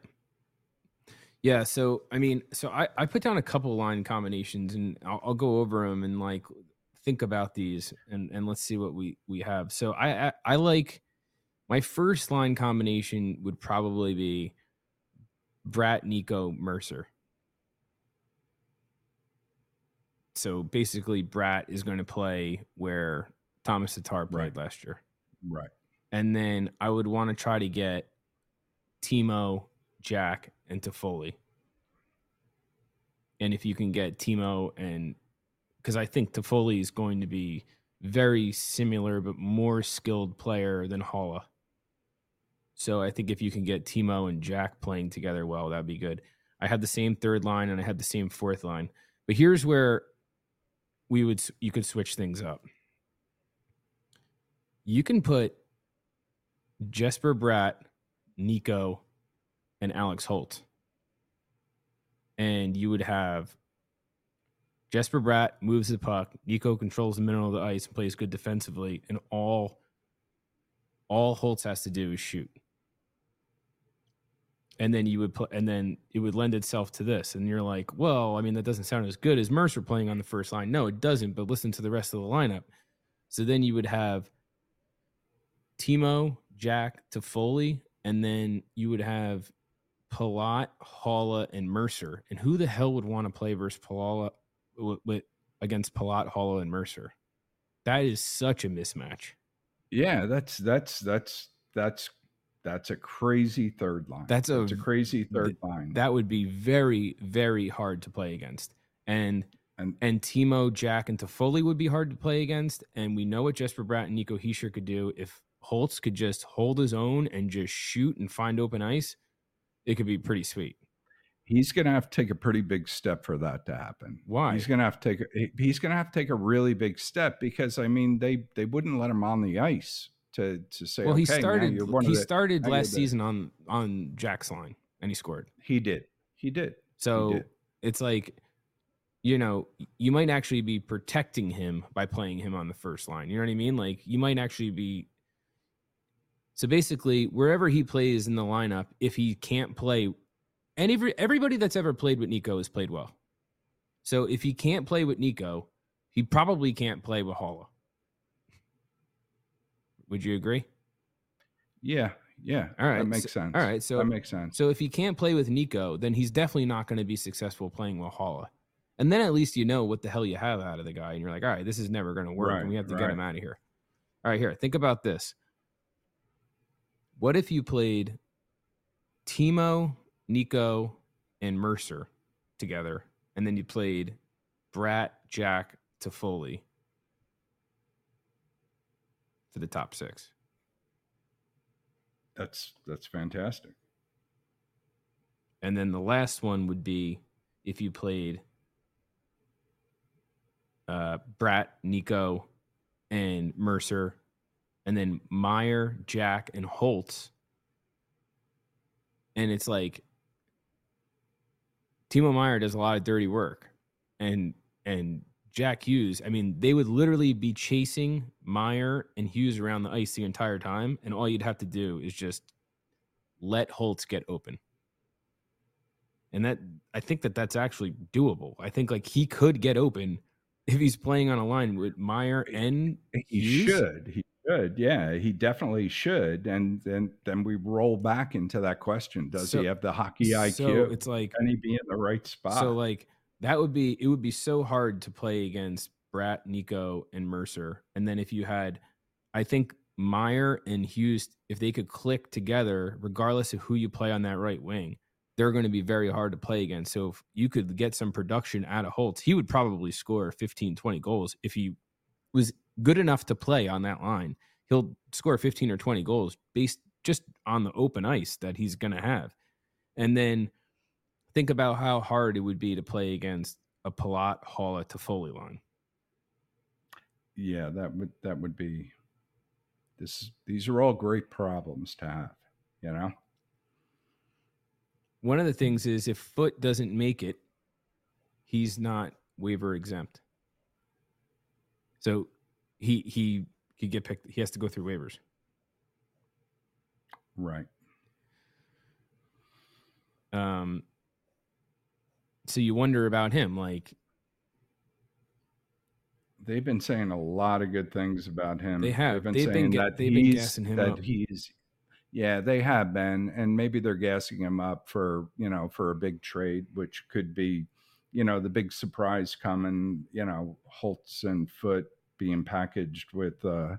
Yeah, so I mean, so I, I put down a couple line combinations, and I'll, I'll, go over them and like think about these, and and let's see what we we have. So I, I I like my first line combination would probably be Bratt Nico, Mercer. So basically, Bratt is going to play where Thomas Tatar played right. last year. Right. And then I would want to try to get Timo, Jack, and Toffoli. And if you can get Timo and because I think Toffoli is going to be very similar but more skilled player than Haula. So I think if you can get Timo and Jack playing together well, that'd be good. I had the same third line and I had the same fourth line. But here's where we would you could switch things up. You can put Jesper Bratt, Nico, and Alex Holtz. And you would have Jesper Bratt moves the puck, Nico controls the middle of the ice and plays good defensively, and all all Holtz has to do is shoot. and then you would put and then it would lend itself to this and you're like well i mean that doesn't sound as good as mercer playing on the first line no it doesn't but listen to the rest of the lineup so then you would have timo jack Toffoli, and then you would have palat haula and mercer and who the hell would want to play versus palat with, with against palat haula and mercer that is such a mismatch yeah that's that's that's that's that's a crazy third line. That's a, that's a crazy third th- line. That would be very, very hard to play against. And and and Timo, Jack, and Toffoli would be hard to play against. And we know what Jesper Bratt and Nico Hischier could do if Holtz could just hold his own and just shoot and find open ice. It could be pretty sweet. He's going to have to take a pretty big step for that to happen. Why? He's going to have to take. A, he's going to have to take a really big step because I mean they they wouldn't let him on the ice to to say. Well, okay, he started. He the, started last season on on Jack's line, and he scored. He did. He did. So he did. it's like, you know, you might actually be protecting him by playing him on the first line. You know what I mean? Like you might actually be. So basically, wherever he plays in the lineup, if he can't play, and every, everybody that's ever played with Nico has played well. So if he can't play with Nico, he probably can't play with Haula. Would you agree? Yeah, yeah. All right, that makes so, sense. All right, so that makes sense. So if he can't play with Nico, then he's definitely not going to be successful playing Walhalla. And then at least you know what the hell you have out of the guy, and you're like, all right, this is never going to work, right, and we have to right. get him out of here. All right, here, think about this. What if you played Timo, Nico, and Mercer together, and then you played Bratt, Jack, Toffoli for the top six? That's that's fantastic. And then the last one would be if you played uh, Bratt, Nico, and Mercer, and then Meier, Jack, and Holtz. And it's like Timo Meier does a lot of dirty work. And and Jack Hughes, I mean, they would literally be chasing Meier and Hughes around the ice the entire time. And all you'd have to do is just let Holtz get open and that I think that that's actually doable. I think like he could get open if he's playing on a line with Meier and he Hughes. should. He should. Yeah, he definitely should. And then then we roll back into that question: Does So- he have the hockey IQ? So it's like Can he be in the right spot? so like that would be it would be so hard to play against Bratt, Nico, and Mercer. And then if you had, I think Meier and Hughes, if they could click together, regardless of who you play on that right wing, they're going to be very hard to play against. So if you could get some production out of Holtz, he would probably score 15, 20 goals if he was good enough to play on that line. He'll score 15 or 20 goals based just on the open ice that he's going to have. And then think about how hard it would be to play against a Palat, Haula, Toffoli line. yeah, that would that would be. This these are all great problems to have. You know. One of the things is if Foote doesn't make it, he's not waiver exempt. So he he could get picked. He has to go through waivers. Right. Um. So you wonder about him, like They've been saying a lot of good things about him. They have. They've been They've been saying ga- that they've been gassing him that up. he's. Yeah, they have been, and maybe they're gassing him up for you know for a big trade, which could be, you know, the big surprise coming. You know, Holtz and Foote being packaged with, uh,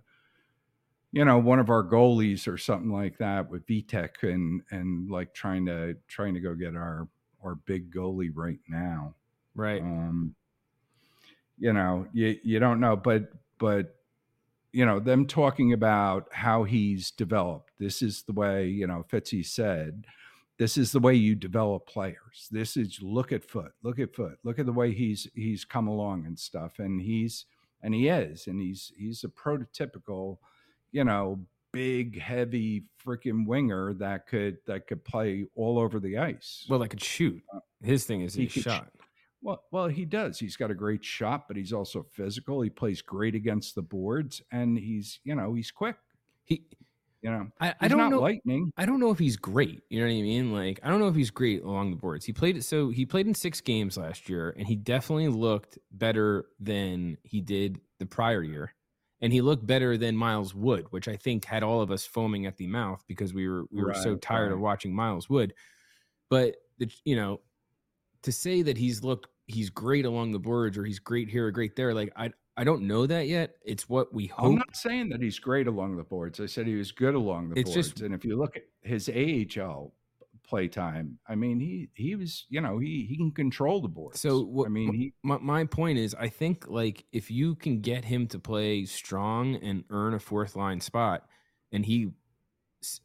you know, one of our goalies or something like that with Vitek and and like trying to trying to go get our our big goalie right now. right. Um, you know, you you don't know, but but you know them talking about how he's developed. This is the way you know Fitzy said. This is the way you develop players. This is look at Foote, look at Foote, look at the way he's he's come along and stuff, and he's and he is, and he's he's a prototypical, you know, big, heavy, freaking winger that could that could play all over the ice. Well, I could shoot. Uh, his thing is he his sh- shot. Well, well, he does. He's got a great shot, but he's also physical. He plays great against the boards, and he's you know he's quick. He You know, I, I don't know. lightning. I don't know if he's great. You know what I mean? Like, I don't know if he's great along the boards. He played it so he played in six games last year, and he definitely looked better than he did the prior year. And he looked better than Miles Wood, which I think had all of us foaming at the mouth because we were we were so Right, tired of watching Miles Wood. But the, you know, to say that he's looked he's great along the boards or he's great here or great there, like I I don't know that yet. It's what we hope. I'm not saying that he's great along the boards. I said he was good along the It's boards. just- and if you look at his AHL play time, I mean, he he was, you know, he he can control the boards. So what- I mean, he my, my point is i think like if you can get him to play strong and earn a fourth line spot and he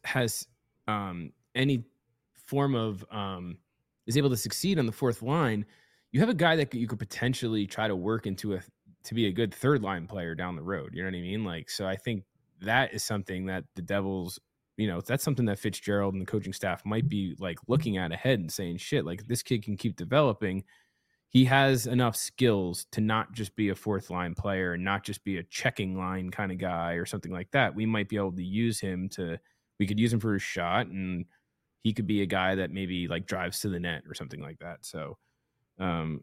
has um any form of um is able to succeed on the fourth line you have a guy that you could potentially try to work into a to be a good third line player down the road you know what i mean like so i think that is something that the devils you know that's something that fitzgerald and the coaching staff might be like looking at ahead and saying shit like this kid can keep developing he has enough skills to not just be a fourth line player and not just be a checking line kind of guy or something like that. We might be able to use him to we could use him for his shot and he could be a guy that maybe like drives to the net or something like that. So um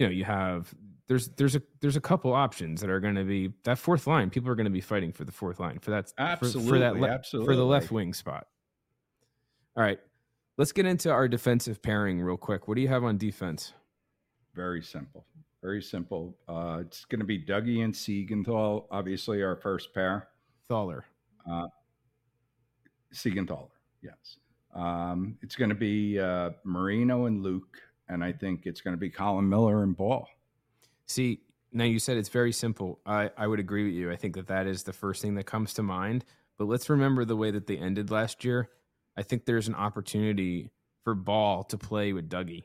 you know, you have there's there's a there's a couple options that are going to be that fourth line. People are going to be fighting for the fourth line for that for- absolutely, for, that le- absolutely for the left wing spot. All right, let's get into our defensive pairing real quick. What do you have on defense? Very simple. Very simple. Uh, it's going to be Dougie and Siegenthal, obviously our first pair. Thaler. Siegenthaler, yes. Um, it's going to be uh, Marino and Luke, and I think it's going to be Colin Miller and Bahl. See, now you said it's very simple. I, I would agree with you. I think that that is the first thing that comes to mind. But let's remember the way that they ended last year. I think there's an opportunity for Bahl to play with Dougie.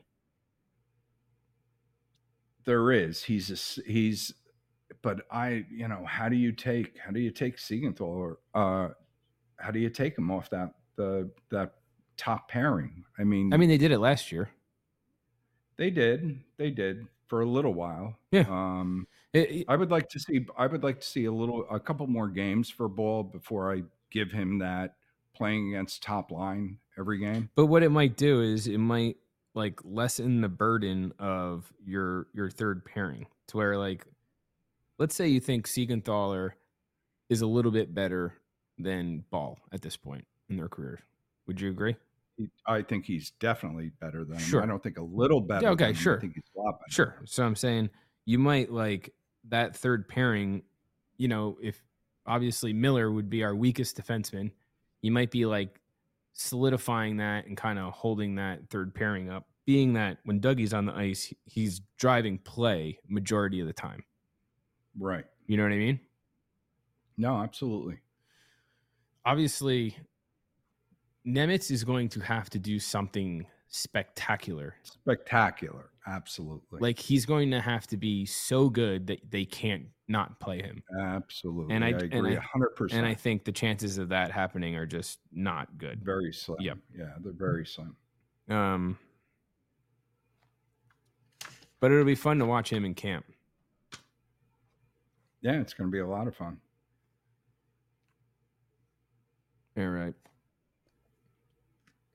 There is. He's a, he's, but I, you know, how do you take how do you take Siegenthaler? Uh, how do you take him off that the that top pairing? I mean, I mean, they did it last year. They did, they did for a little while. Yeah. Um, It- it- I would like to see. I would like to see a little, a couple more games for Bahl before I give him that playing against top line every game. But what it might do is it might like lessen the burden of your your third pairing to where like let's say you think Siegenthaler is a little bit better than Bahl at this point in their careers. Would you agree? I think he's definitely better than him. Sure. I don't think a little better. Yeah, okay, than him. sure. I think he's a lot better. Sure. So I'm saying you might like that third pairing, you know, if obviously Miller would be our weakest defenseman, you might be like solidifying that and kind of holding that third pairing up, being that when Dougie's on the ice, he's driving play majority of the time. Right. You know what I mean? No, absolutely. Obviously, Nemec is going to have to do something spectacular. Spectacular. Absolutely. Like he's going to have to be so good that they can't not play him. absolutely. and I- I, agree hundred percent. And I think the chances of that happening are just not good. very slim. Yep. Yeah, they're very slim. Um, but it'll be fun to watch him in camp. Yeah, it's going to be a lot of fun. All right.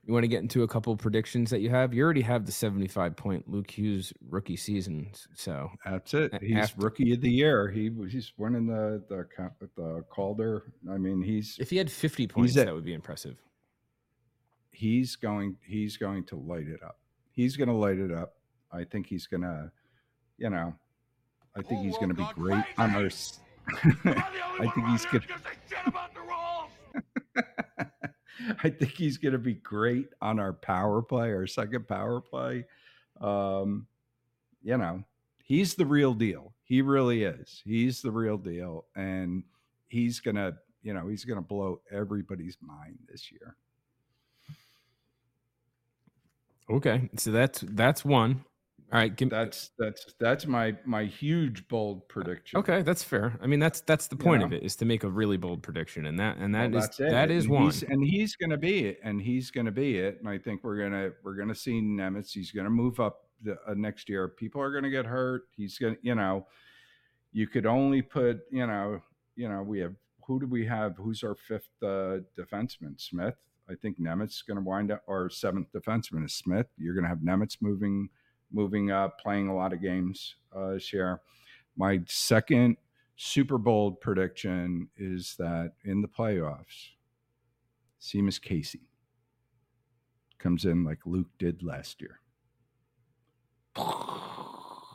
You want to get into a couple predictions that you have? You already have the 75 point Luke Hughes rookie season. So, That's it. He's after- rookie of the year. He he's winning the the the Calder. I mean, he's if he had 50 points, at- that would be impressive. he's going he's going to light it up. He's going to light it up. I think he's going to, you know, I think he's going to be great on our. <laughs> I think he's going. I think he's going to be great on our power play, our second power play. Um, you know, he's the real deal. He really is. He's the real deal, and he's gonna, you know, he's gonna blow everybody's mind this year. Okay. So that's that's one. All right. Give, That's that's that's my my huge bold prediction. okay. That's fair. I mean, that's that's the point of know? it is to make a really bold prediction. And that, and Well, that is that's that is and one. he's, and he's going to be it, and he's going to be it. And I think we're gonna we're gonna see Nemec. He's going to move up the, uh, next year. People are going to get hurt. He's going to, you know, you could only put, you know, you know, we have who do we have? Who's our fifth uh, defenseman? Smith. I think Nemec is going to wind up. Our seventh defenseman is Smith. You're going to have Nemec moving, moving up, playing a lot of games uh, this year. My second super bold prediction is that in the playoffs, Seamus Casey comes in like Luke did last year.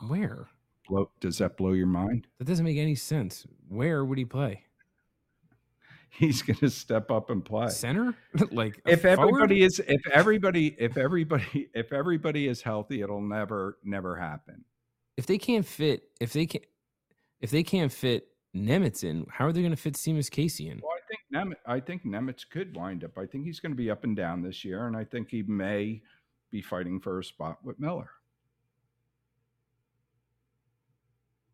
Where? Blow, does that blow your mind? That doesn't make any sense. Where would he play? He's going to step up and play center. <laughs> like if everybody is, if everybody, if everybody, if everybody is healthy, it'll never, never happen. If they can't fit, if they can't, if they can't fit Nemec in, how are they going to fit Seamus Casey in? Well, I think Nemec, I think Nemec could wind up. I think he's going to be up and down this year, and I think he may be fighting for a spot with Miller.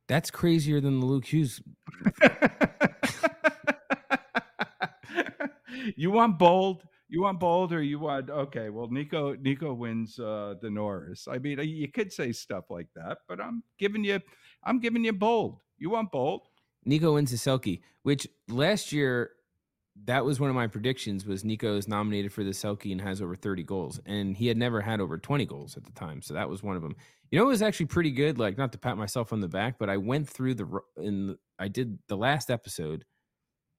That's crazier than the Luke Hughes. <laughs> you want bold? You want bold, or you want okay? Well, Nico Nico wins uh, the Norris. I mean, you could say stuff like that, but I'm giving you I'm giving you bold. You want bold? Nico wins the Selke, which last year that was one of my predictions was Nico is nominated for the Selke and has over 30 goals. And he had never had over 20 goals at the time. So that was one of them. You know, it was actually pretty good. Like, not to pat myself on the back, but I went through the, in, I did the last episode,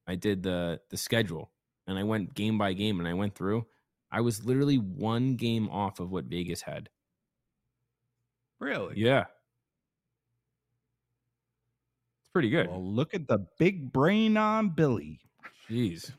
I did the, the schedule and I went game by game and I went through. I was literally one game off of what Vegas had. Really? Yeah. It's pretty good. Well, look at the big brain on Billy. Jeez.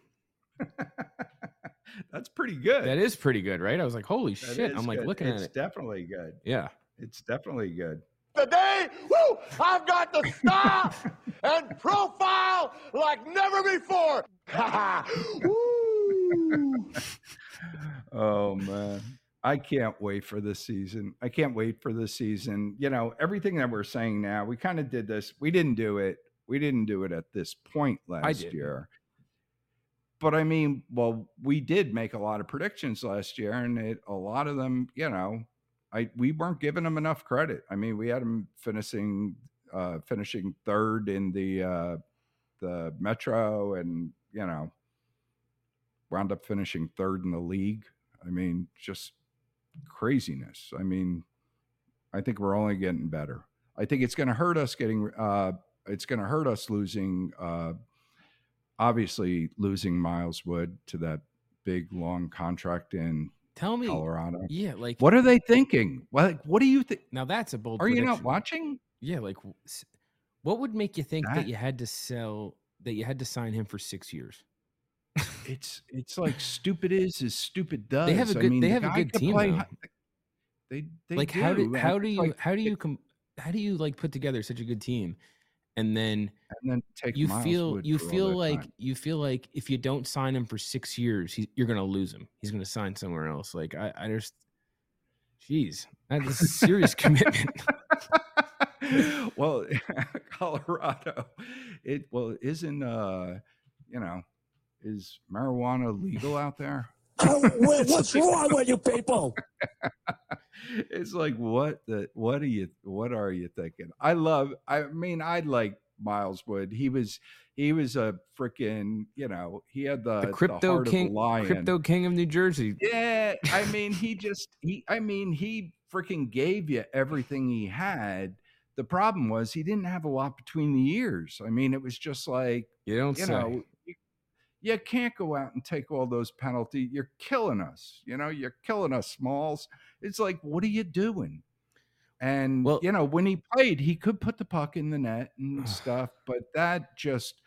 <laughs> That's pretty good. That is pretty good, right? I was like, holy that shit. I'm like good. looking it's at it. It's definitely good. Yeah. It's definitely good. Today, woo, I've got the style <laughs> and profile like never before. <laughs> <laughs> oh man. I can't wait for this season. I can't wait for this season. You know, everything that we're saying now, we kind of did this. We didn't do it. We didn't do it at this point last year but I mean, well, we did make a lot of predictions last year, and it, a lot of them, you know, I we weren't giving them enough credit. I mean, we had them finishing uh, finishing third in the uh, the Metro, and you know, wound up finishing third in the league. I mean, just craziness. I mean, I think we're only getting better. I think it's going to hurt us getting. Uh, it's going to hurt us losing uh, obviously losing Miles Wood to that big long contract in Tell me, Colorado. Yeah, like what are they thinking? Well, like, what do you think? Now that's a bold. Are prediction. you not watching? Yeah, like what would make you think that, that you had to sell that you had to sign him for six years? it's it's like stupid is as stupid does. They have a good. I mean, they have a good team. Play, they, they like do. how do how do you how do you com- how do you like put together such a good team and then and then take you Miles feel Wood you feel like time. you feel like if you don't sign him for six years, he, you're gonna lose him. He's gonna sign somewhere else. Like I, I just, jeez, that's a serious commitment. <laughs> well, <laughs> Colorado, it well isn't uh, you know, is marijuana legal out there? <laughs> Oh, what's wrong with you people? <laughs> it's like what the what are you what are you thinking? I love. I mean, I like Miles Wood. He was he was a freaking you know he had the, the crypto the king, lion. crypto king of New Jersey. Yeah, I <laughs> mean, he just he. I mean, he freaking gave you everything he had. The problem was he didn't have a lot between the ears. I mean, it was just like you don't you say. know. You can't go out and take all those penalties. You're killing us. You know, you're killing us, Smalls. It's like, what are you doing? And Well- you know, when he played, he could put the puck in the net and <sighs> stuff, but that just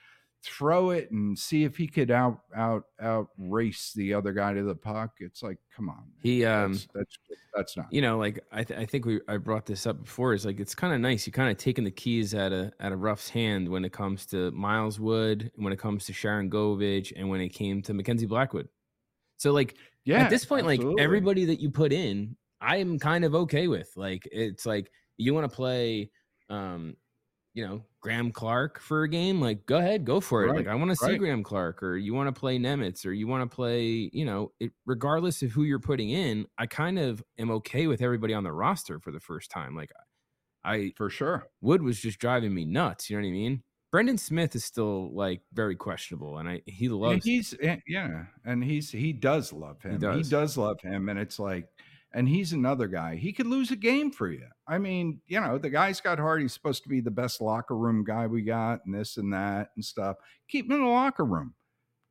throw it and see if he could out out out race the other guy to the puck. It's like, come on, man. He um that's that's, that's not. you know, like I, th- I think we I brought this up before. Is like it's kind of nice. You kind of taking the keys out of out of Ruff's hand when it comes to Miles Wood, when it comes to Sharangovich, and when it came to Mackenzie Blackwood. So like yeah, at this point, like everybody that you put in, I am kind of okay with. Like it's like you want to play, um, you know, Graeme Clarke for a game, like go ahead, go for it. Right, Like I want to see. Graeme Clarke, or you want to play Nemec, or you want to play, you know, it, regardless of who you're putting in, I kind of am okay with everybody on the roster for the first time. Like I for sure. Wood was just driving me nuts. You know what I mean? Brendan Smith is still like very questionable, and I he And loves. he's eh, yeah, and he's he does love him. He does. does. love him, and it's like, and he's another guy. He could lose a game for you. I mean, you know, the guy's got heart. He's supposed to be the best locker room guy we got, and this and that and stuff. Keep him in the locker room.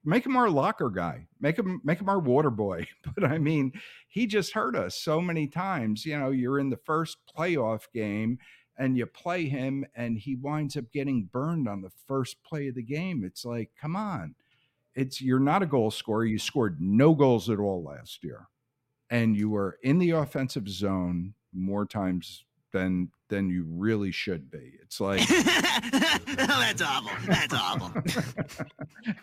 Make him our locker guy. Make him make him our water boy. <laughs> But I mean, he just hurt us so many times. You know, you're in the first playoff game and you play him and he winds up getting burned on the first play of the game. It's like, come on. It's you're not a goal scorer. You scored no goals at all last year. And you are in the offensive zone more times than than you really should be. It's <laughs> like That's awful. That's awful. <laughs>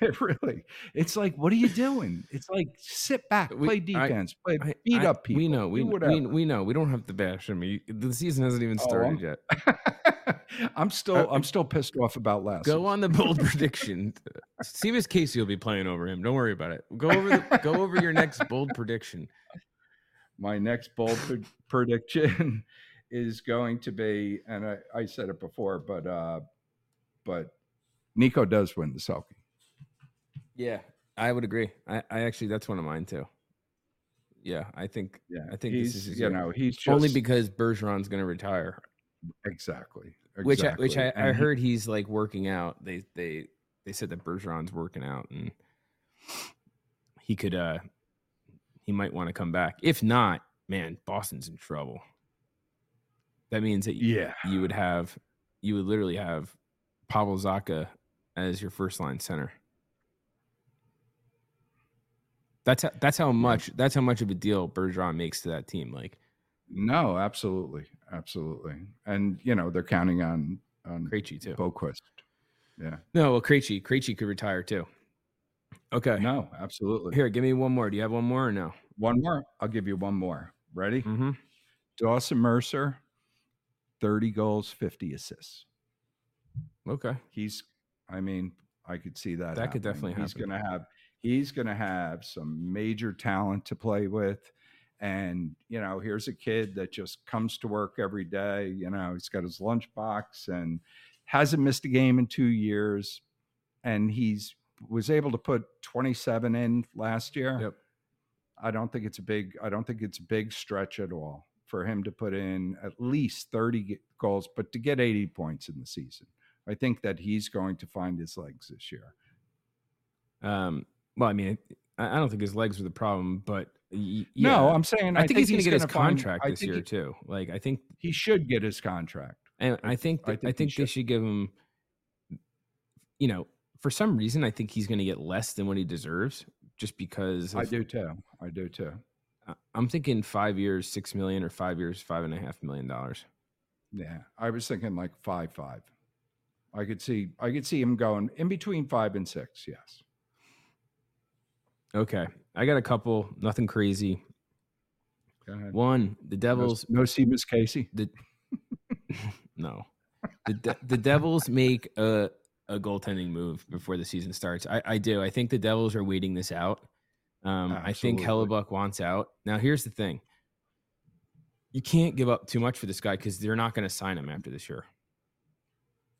it really. It's like, what are you doing? It's like sit back, We- play I- defense, play I- beat I- up people. We know, we, we we know. We don't have to bash him. He- The season hasn't even Oh, started I'm- yet. <laughs> I'm still uh, I'm still pissed off about last. Go on the bold prediction. Seamus Casey will be playing over him. Don't worry about it. Go over the, go over your next bold prediction. My next bold pre- <laughs> prediction is going to be, and I, I said it before, but uh, but Nico does win the Selke. Yeah, I would agree. I, I actually that's one of mine too. Yeah, I think Yeah, I think this he's is you know he's just, only because Bergeron's going to retire, exactly, which I, which I. I And he- heard he's like working out. They they they said that Bergeron's working out and he could uh he might want to come back. If not, man, Boston's in trouble. That means that yeah, you would have you would literally have Pavel Zacha as your first line center. That's how, that's how much that's how much of a deal Bergeron makes to that team. Like no, absolutely, absolutely, and you know they're counting on on Krejci too. Boqvist. Yeah, No, well Krejci Krejci could retire too. Okay, no, absolutely. here, give me one more. Do you have one more or no? One more. I'll give you one more. Ready? Mm-hmm. Dawson Mercer, thirty goals, fifty assists. Okay, he's i mean i could see that That could happening. definitely he's gonna have he's gonna have some major talent to play with and you know here's a kid that just comes to work every day you know he's got his lunchbox and hasn't missed a game in two years and he's was able to put 27 in last year Yep. i don't think it's a big i don't think it's a big stretch at all for him to put in at least 30 goals but to get 80 points in the season I think that he's going to find his legs this year. Um, well, I mean, I, I don't think his legs are the problem, but y- No. I'm saying I, think, he's going to get his find- contract this year he, too. Like, I think, he should get his contract. and I- I think, I that, I think he think, they should. should give him. You know, for some reason, I think he's going to get less than what he deserves, just because. I do too. I do too. I'm thinking five years, six million, or five years, five and a half million dollars. Yeah, I was thinking like five five. I could see I could see him going in between five and six. Yes. Okay, I got a couple. Nothing crazy. One, the Devils. no Seamus Casey. The <laughs> <laughs> no, the the Devils make a a goaltending move before the season starts. I, I do. I think the Devils are waiting this out. Um, I think Hellebuyck wants out. Now, here's the thing: you can't give up too much for this guy because they're not going to sign him after this year.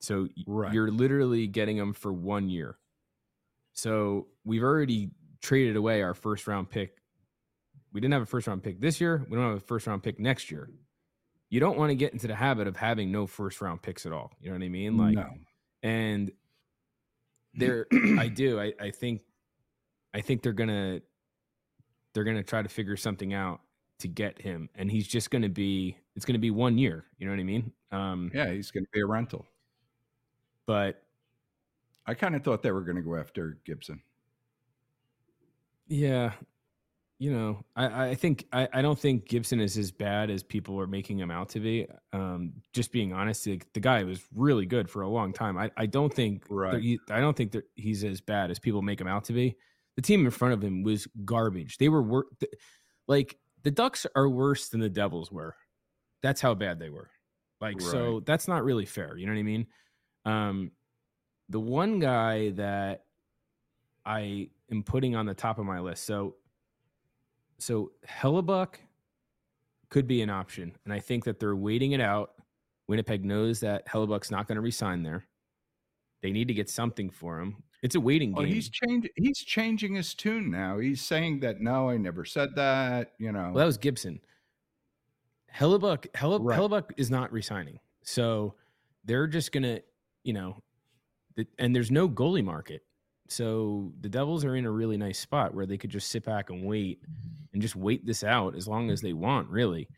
So Right. you're literally getting him for one year. So we've already traded away our first round pick. We didn't have a first round pick this year. We don't have a first round pick next year. You don't want to get into the habit of having no first round picks at all. You know what I mean? Like, no. And there, I <clears throat> do. I, I think, I think they're gonna, they're gonna try to figure something out to get him, and he's just gonna be. It's gonna be one year. You know what I mean? Um, Yeah, he's going to be a rental. But I kind of thought they were going to go after Gibson. Yeah. You know, I, I think I, I don't think Gibson is as bad as people are making him out to be. Um, just being honest, the, the guy was really good for a long time. I, I don't think Right. I don't think that he's as bad as people make him out to be. The team in front of him was garbage. They were wor- like the Ducks are worse than the Devils were. That's how bad they were. Like so that's not really fair. You know what I mean? Um, the one guy that I am putting on the top of my list. So, so Hellebuyck could be an option, and I think that they're waiting it out. Winnipeg knows that Hellebuyck's not going to resign there. They need to get something for him. It's a waiting oh, game. he's changed. He's changing his tune now. He's saying that no, I never said that. You know, Well, that was Gibson. Hellebuyck, Helle, Right. Hellebuyck is not resigning. So they're just going to, you know, and there's no goalie market. So the Devils are in a really nice spot where they could just sit back and wait and just wait this out as long as they want, really.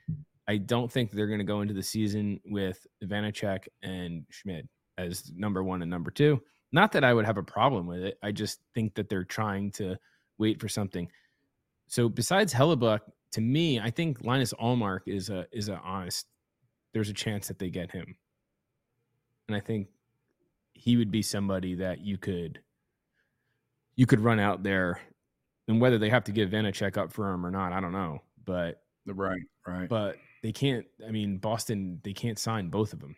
I don't think they're going to go into the season with Vanecek and Schmid as number one and number two. Not that I would have a problem with it. I just think that they're trying to wait for something. So besides Hellebuyck, to me, I think Linus Ullmark is a is a honest. There's a chance that they get him, and I think he would be somebody that you could you could run out there, and whether they have to give Vanecek up for him or not, I don't know. But right, right, but they can't. I mean, Boston they can't sign both of them.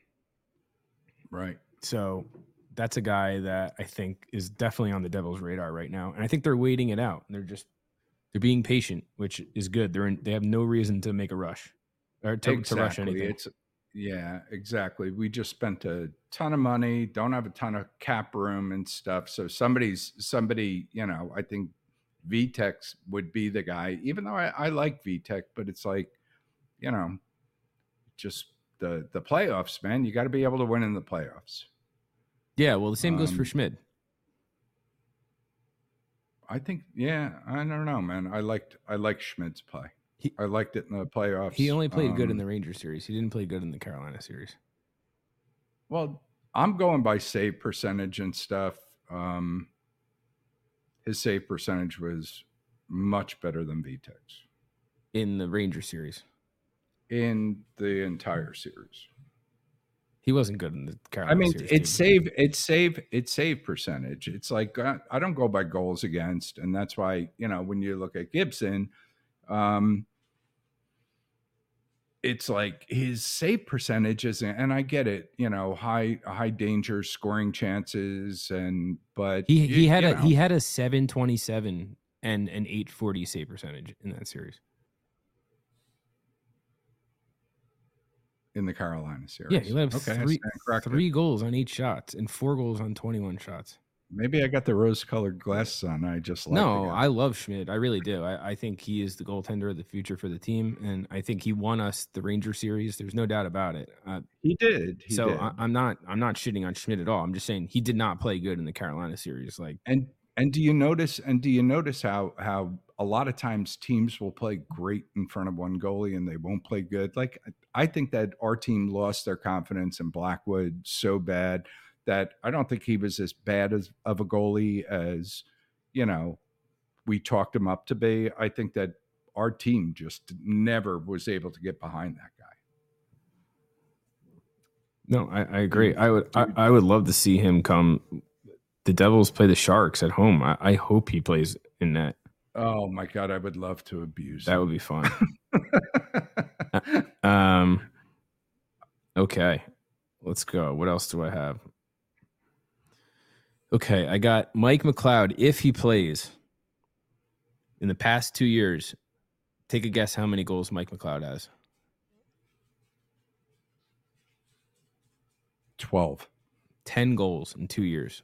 right. So that's a guy that I think is definitely on the Devils' radar right now, and I think they're waiting it out. They're just they're being patient, which is good. They're in, they have no reason to make a rush or to, to rush anything. It's yeah, exactly. We just spent a ton of money, don't have a ton of cap room and stuff. So somebody's somebody, you know, I think Vitek's would be the guy, even though I, I like Vitek, but it's like, you know, just the the playoffs, man. You got to be able to win in the playoffs. Yeah, well, the same goes for Um, Schmid. I think, yeah, I don't know, man. I liked I like Schmid's play. He- I liked it in the playoffs. He only played good in Um, the Ranger series. He didn't play good in the Carolina series. Well, I'm going by save percentage and stuff. Um, his save percentage was much better than Vitek's In the Ranger series, in the entire series. he wasn't good in the Carolina I mean, series. it's save, it's save, it's save percentage. It's like uh, I don't go by goals against, and that's why you know when you look at Gibson, um, it's like his save percentage isn't, and I get it, you know, high high danger scoring chances, and but he he had a he had a seven twenty seven and an eight forty save percentage in that series. in the Carolina series. Yeah, he up okay, three three goals on eight shots and four goals on twenty one shots. Maybe I got the rose-colored glasses on. I just like the no. I love Schmid. I really do. I, I think he is the goaltender of the future for the team, and I think he won us the Ranger series. There's no doubt about it. Uh, he did. He so did. I, I'm not I'm not shitting on Schmid at all. I'm just saying he did not play good in the Carolina series. Like and and do you notice and do you notice how how a lot of times teams will play great in front of one goalie and they won't play good like i think that our team lost their confidence in blackwood so bad that i don't think he was as bad as of a goalie as you know we talked him up to be i think that our team just never was able to get behind that guy no, I, I agree. I would I, I would love to see him come. The Devils play the Sharks at home. I, I hope he plays in that. oh my god i would love to abuse That would be fun. <laughs> Um. Okay, let's go. What else do I have? Okay, I got Mike McLeod. If he plays in the past two years, take a guess how many goals Mike McLeod has. 12 Ten goals in two years.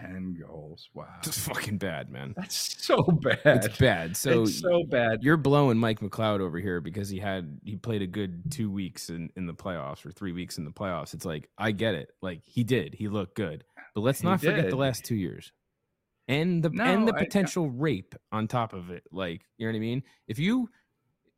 10 goals wow It's fucking bad, man. That's so bad. It's bad. So, it's so bad. you're blowing Mike McLeod over here because he had he played a good two weeks in in the playoffs or three weeks in the playoffs. It's like I get it. Like he did. He looked good. But let's He not forget did. the last two years. And the and No, the I- potential rape on top of it. Like, you know what I mean? If you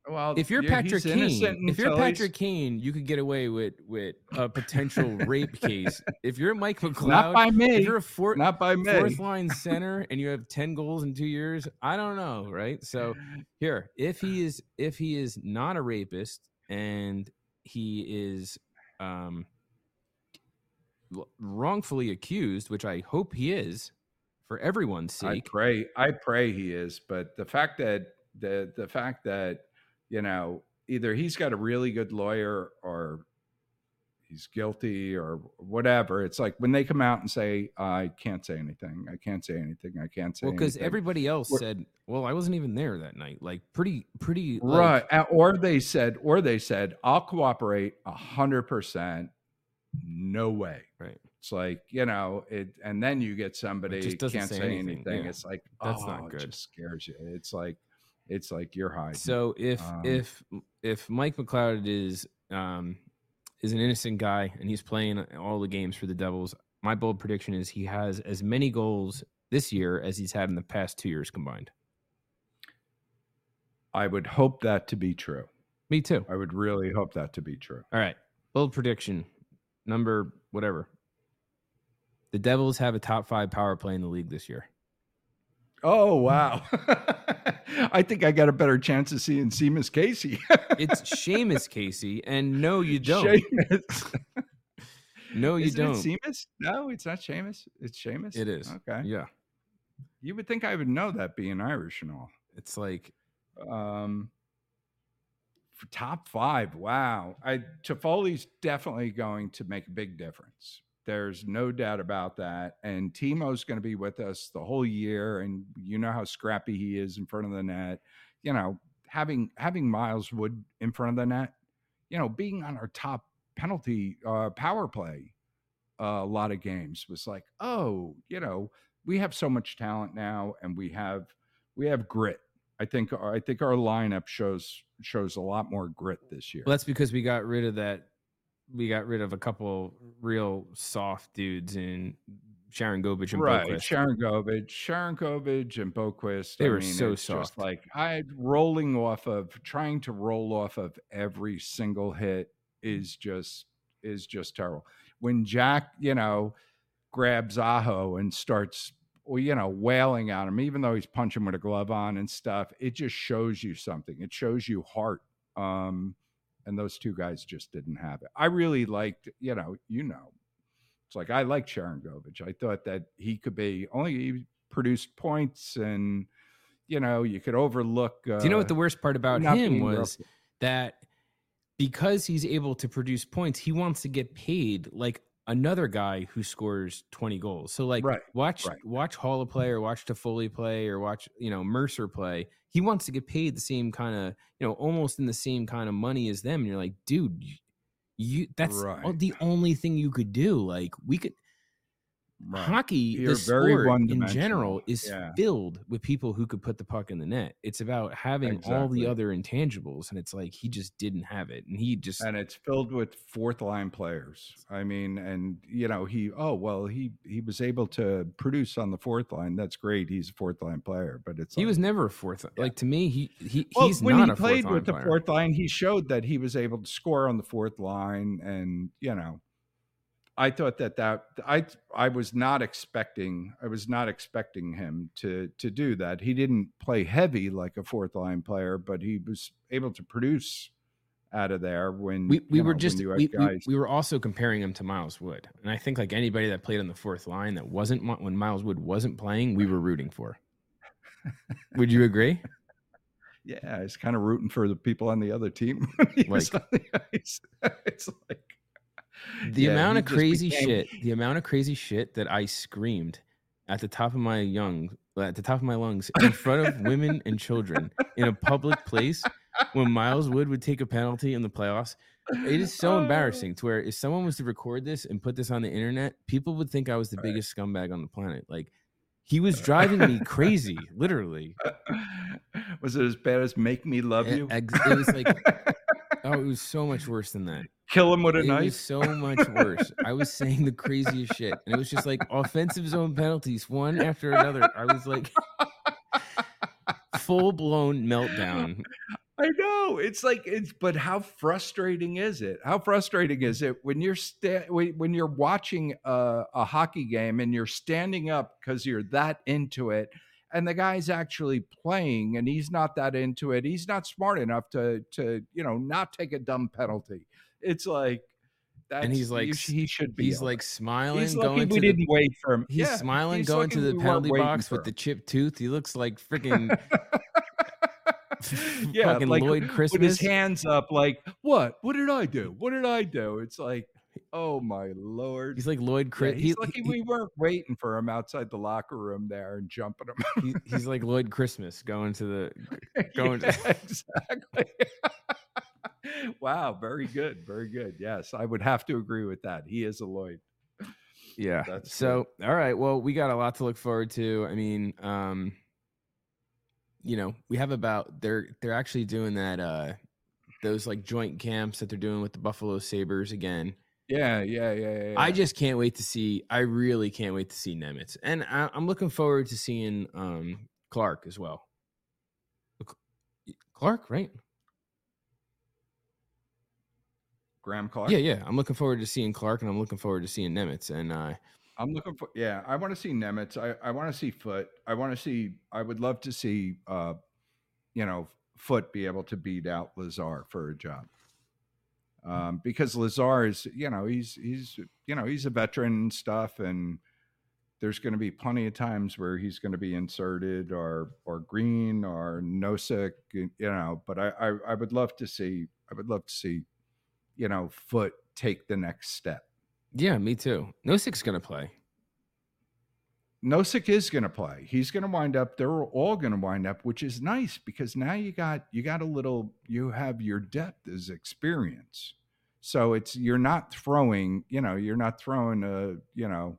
Well, if you're Patrick Kane, if you're Patrick Kane, you could get away with with a potential rape case. <laughs> If you're Mike McLeod, not by me. if you're a four, not by me. fourth line center and you have 10 goals in two years i don't know right so here if he is if he is not a rapist and he is um wrongfully accused which i hope he is for everyone's sake. I pray, I pray he is, but the fact that the the fact that you know either he's got a really good lawyer or he's guilty or whatever. It's like when they come out and say, "I can't say anything. I can't say anything. I can't say." well because anything," everybody else said well i wasn't even there that night like pretty pretty right uh, or they said or they said i'll cooperate a hundred percent no way right It's like you know it, and then you get somebody can't say say anything, anything. yeah. It's like That's oh, not It good. just scares you. It's like it's like you're hiding. So if Um, if if Mike McLeod is um is an innocent guy and he's playing all the games for the Devils, my bold prediction is he has as many goals this year as he's had in the past two years combined. I would hope that to be true. Me too. I would really hope that to be true. All right. Bold prediction. Number whatever. The Devils have a top five power play in the league this year. Oh wow! <laughs> I think I got a better chance of seeing Seamus Casey. <laughs> It's Seamus Casey, and no, you don't. Seamus. <laughs> No, you Isn't don't. It Seamus? No, it's not Seamus. It's Seamus. It is. Okay. Yeah. You would think I would know that being Irish and all. It's like Um, for top five, wow. I Toffoli's definitely going to make a big difference. There's no doubt about that. And Timo's going to be with us the whole year, and you know how scrappy he is in front of the net. You know, having having Miles Wood in front of the net, you know, being on our top penalty uh, power play uh, a lot of games was like, oh, you know, we have so much talent now, and we have we have grit. I think I think our lineup shows shows a lot more grit this year. Well, that's because we got rid of that. We got rid of a couple real soft dudes in Sharangovich and right, Boqvist. Sharon Govich, Sharangovich, and Boqvist. They I were mean, so soft. like I rolling off of trying to roll off of every single hit is just is just terrible. When Jack, you know, grabs Aho and starts, you know, wailing on him, even though he's punching with a glove on and stuff, it just shows you something. It shows you heart. Um, and those two guys just didn't have it. I really liked, you know, you know, it's like I like Sharangovich. I thought that he could be only he produced points and you know, you could overlook uh, Do you know what the worst part about him was? rough. that because he's able to produce points, he wants to get paid like another guy who scores 20 goals. So like Right, watch right. watch Hall play or watch Toffoli play or watch, you know, Mercer play. He wants to get paid the same kind of, you know, almost in the same kind of money as them. And you're like, dude, you, that's Right. the only thing you could do. Like we could Right. hockey, You're the very sport in general, is Yeah. filled with people who could put the puck in the net. It's about having all the other intangibles, and it's like he just didn't have it, and he just and it's filled with fourth line players. I mean, and you know, he oh well, he he was able to produce on the fourth line. That's great. He's a fourth line player, but it's he like, was never a fourth. Like to me, he he Well, he's when not he a played with the fourth line, he showed that he was able to score on the fourth line, and you know, I thought that that I I was not expecting I was not expecting him to to do that. He didn't play heavy like a fourth line player, but he was able to produce out of there when We, we were know, just we, we, we were also comparing him to Miles Wood, and I think like anybody that played on the fourth line that wasn't when Miles Wood wasn't playing, we were rooting for. <laughs> Would you agree? yeah, it's kind of rooting for the people on the other team. <laughs> when he was Like- the <laughs> it's like the Yeah, amount of crazy became- shit the amount of crazy shit that i screamed at the top of my young at the top of my lungs in front of women and children in a public place when miles wood would take a penalty in the playoffs it is so Oh. embarrassing to where if someone was to record this and put this on the internet people would think i was the Right. biggest scumbag on the planet like he was driving me <laughs> crazy literally was it as bad as "Make Me Love You"? it was like <laughs> oh it was so much worse than that Kill him with a knife. it was knife. so much worse. I was saying the craziest shit, and it was just like offensive zone penalties, one after another. I was like full blown meltdown. I know it's like it's, but how frustrating is it? How frustrating is it when you're sta- when when you're watching a, a hockey game and you're standing up because you're that into it, and the guy's actually playing and he's not that into it. He's not smart enough to to you know not take a dumb penalty. It's like that's he's like sh- he should be. He's able- like smiling, he's going we to didn't the, wait for him. he's Yeah, smiling, he's going to the we penalty box with the chipped tooth. He looks like freaking <laughs> <laughs> yeah, fucking like Lloyd Christmas. with his hands up, like, what? What did I do? What did I do? It's like, oh my lord. He's like Lloyd Yeah, Chris. he's lucky we weren't waiting for him outside the locker room there and jumping him. he, he's like Lloyd Christmas going to the <laughs> going to- <laughs> exactly. <laughs> wow, very good, very good. Yes, I would have to agree with that. He is a Lloyd. Yeah. That's so all right. Well, we got a lot to look forward to. I mean, um, you know, we have about they're they're actually doing that uh those like joint camps that they're doing with the Buffalo Sabres again. Yeah, yeah, yeah, yeah. I just can't wait to see. I really can't wait to see Nemec, and I, I'm looking forward to seeing um Clarke as well. Clarke, right? Graeme Clarke. Yeah, yeah. I'm looking forward to seeing Clarke, and I'm looking forward to seeing Nemec, and uh, I'm looking for. Yeah, I want to see Nemec. I I want to see Foote. I want to see. I would love to see. uh You know, Foote be able to beat out Lazar for a job. Um, because Lazar is, you know, he's he's you know he's a veteran and stuff, and there's going to be plenty of times where he's going to be inserted or or Green or Nosek, you know. But I, I I would love to see. I would love to see, you know, Foote take the next step. yeah, me too. Nosek's gonna play. Nosek is going to play. He's going to wind up. They're all going to wind up, which is nice because now you got you got a little. You have your depth as experience. So it's you're not throwing. You know, you're not throwing a you know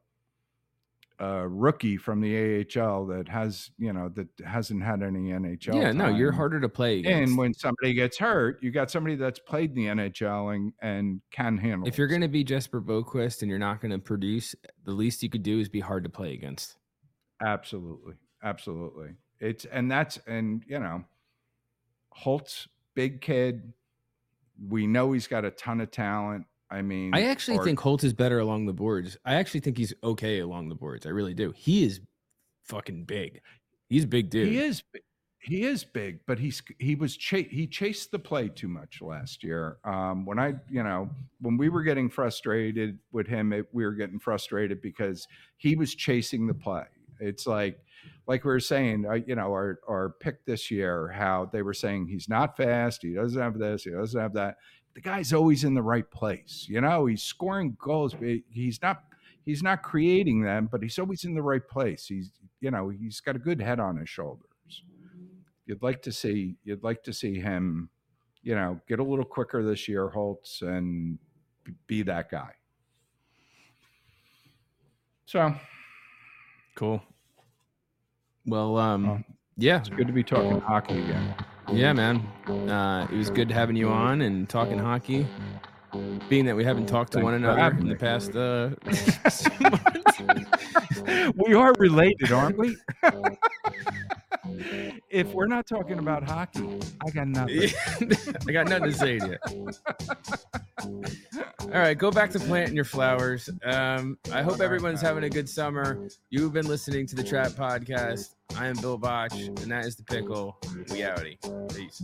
a rookie from the AHL that has you know that hasn't had any NHL. yeah, no, you're harder to play against. And when somebody gets hurt, you got somebody that's played in the NHL and, and can handle. if you're going to be Jesper Boqvist and you're not going to produce, the least you could do is be hard to play against. Absolutely. Absolutely. It's and that's and you know, Holtz, big kid. We know he's got a ton of talent. I mean, I actually think Holt is better along the boards. I actually think he's okay along the boards. I really do. He is fucking big. He's a big dude. he is he is big, but he's he was cha- he chased the play too much last year. Um, when I you know when we were getting frustrated with him, it, we were getting frustrated because he was chasing the play. It's like like we were saying, uh, you know, our our pick this year, how they were saying he's not fast, he doesn't have this, he doesn't have that. The guy's always in the right place. You know, he's scoring goals, but he's not he's not creating them, but he's always in the right place. He's you know he's got a good head on his shoulders. You'd like to see you'd like to see him, you know, get a little quicker this year, Holtz, and be that guy. So cool. Well, um, yeah, it's good to be talking hockey again. Yeah, man. Uh, it was good having you on and talking hockey. Being that we haven't talked to Thanks one another in the past uh, <laughs> <laughs> months. we are related, aren't we? <laughs> <laughs> if we're not talking about hockey, I got <laughs> nothing. I got nothing to say to you. All right, go back to planting your flowers. Um, I hope everyone's having a good summer. You've been listening to the Trap Podcast. I am Bill Botch, and that is the pickle. We outie. Peace.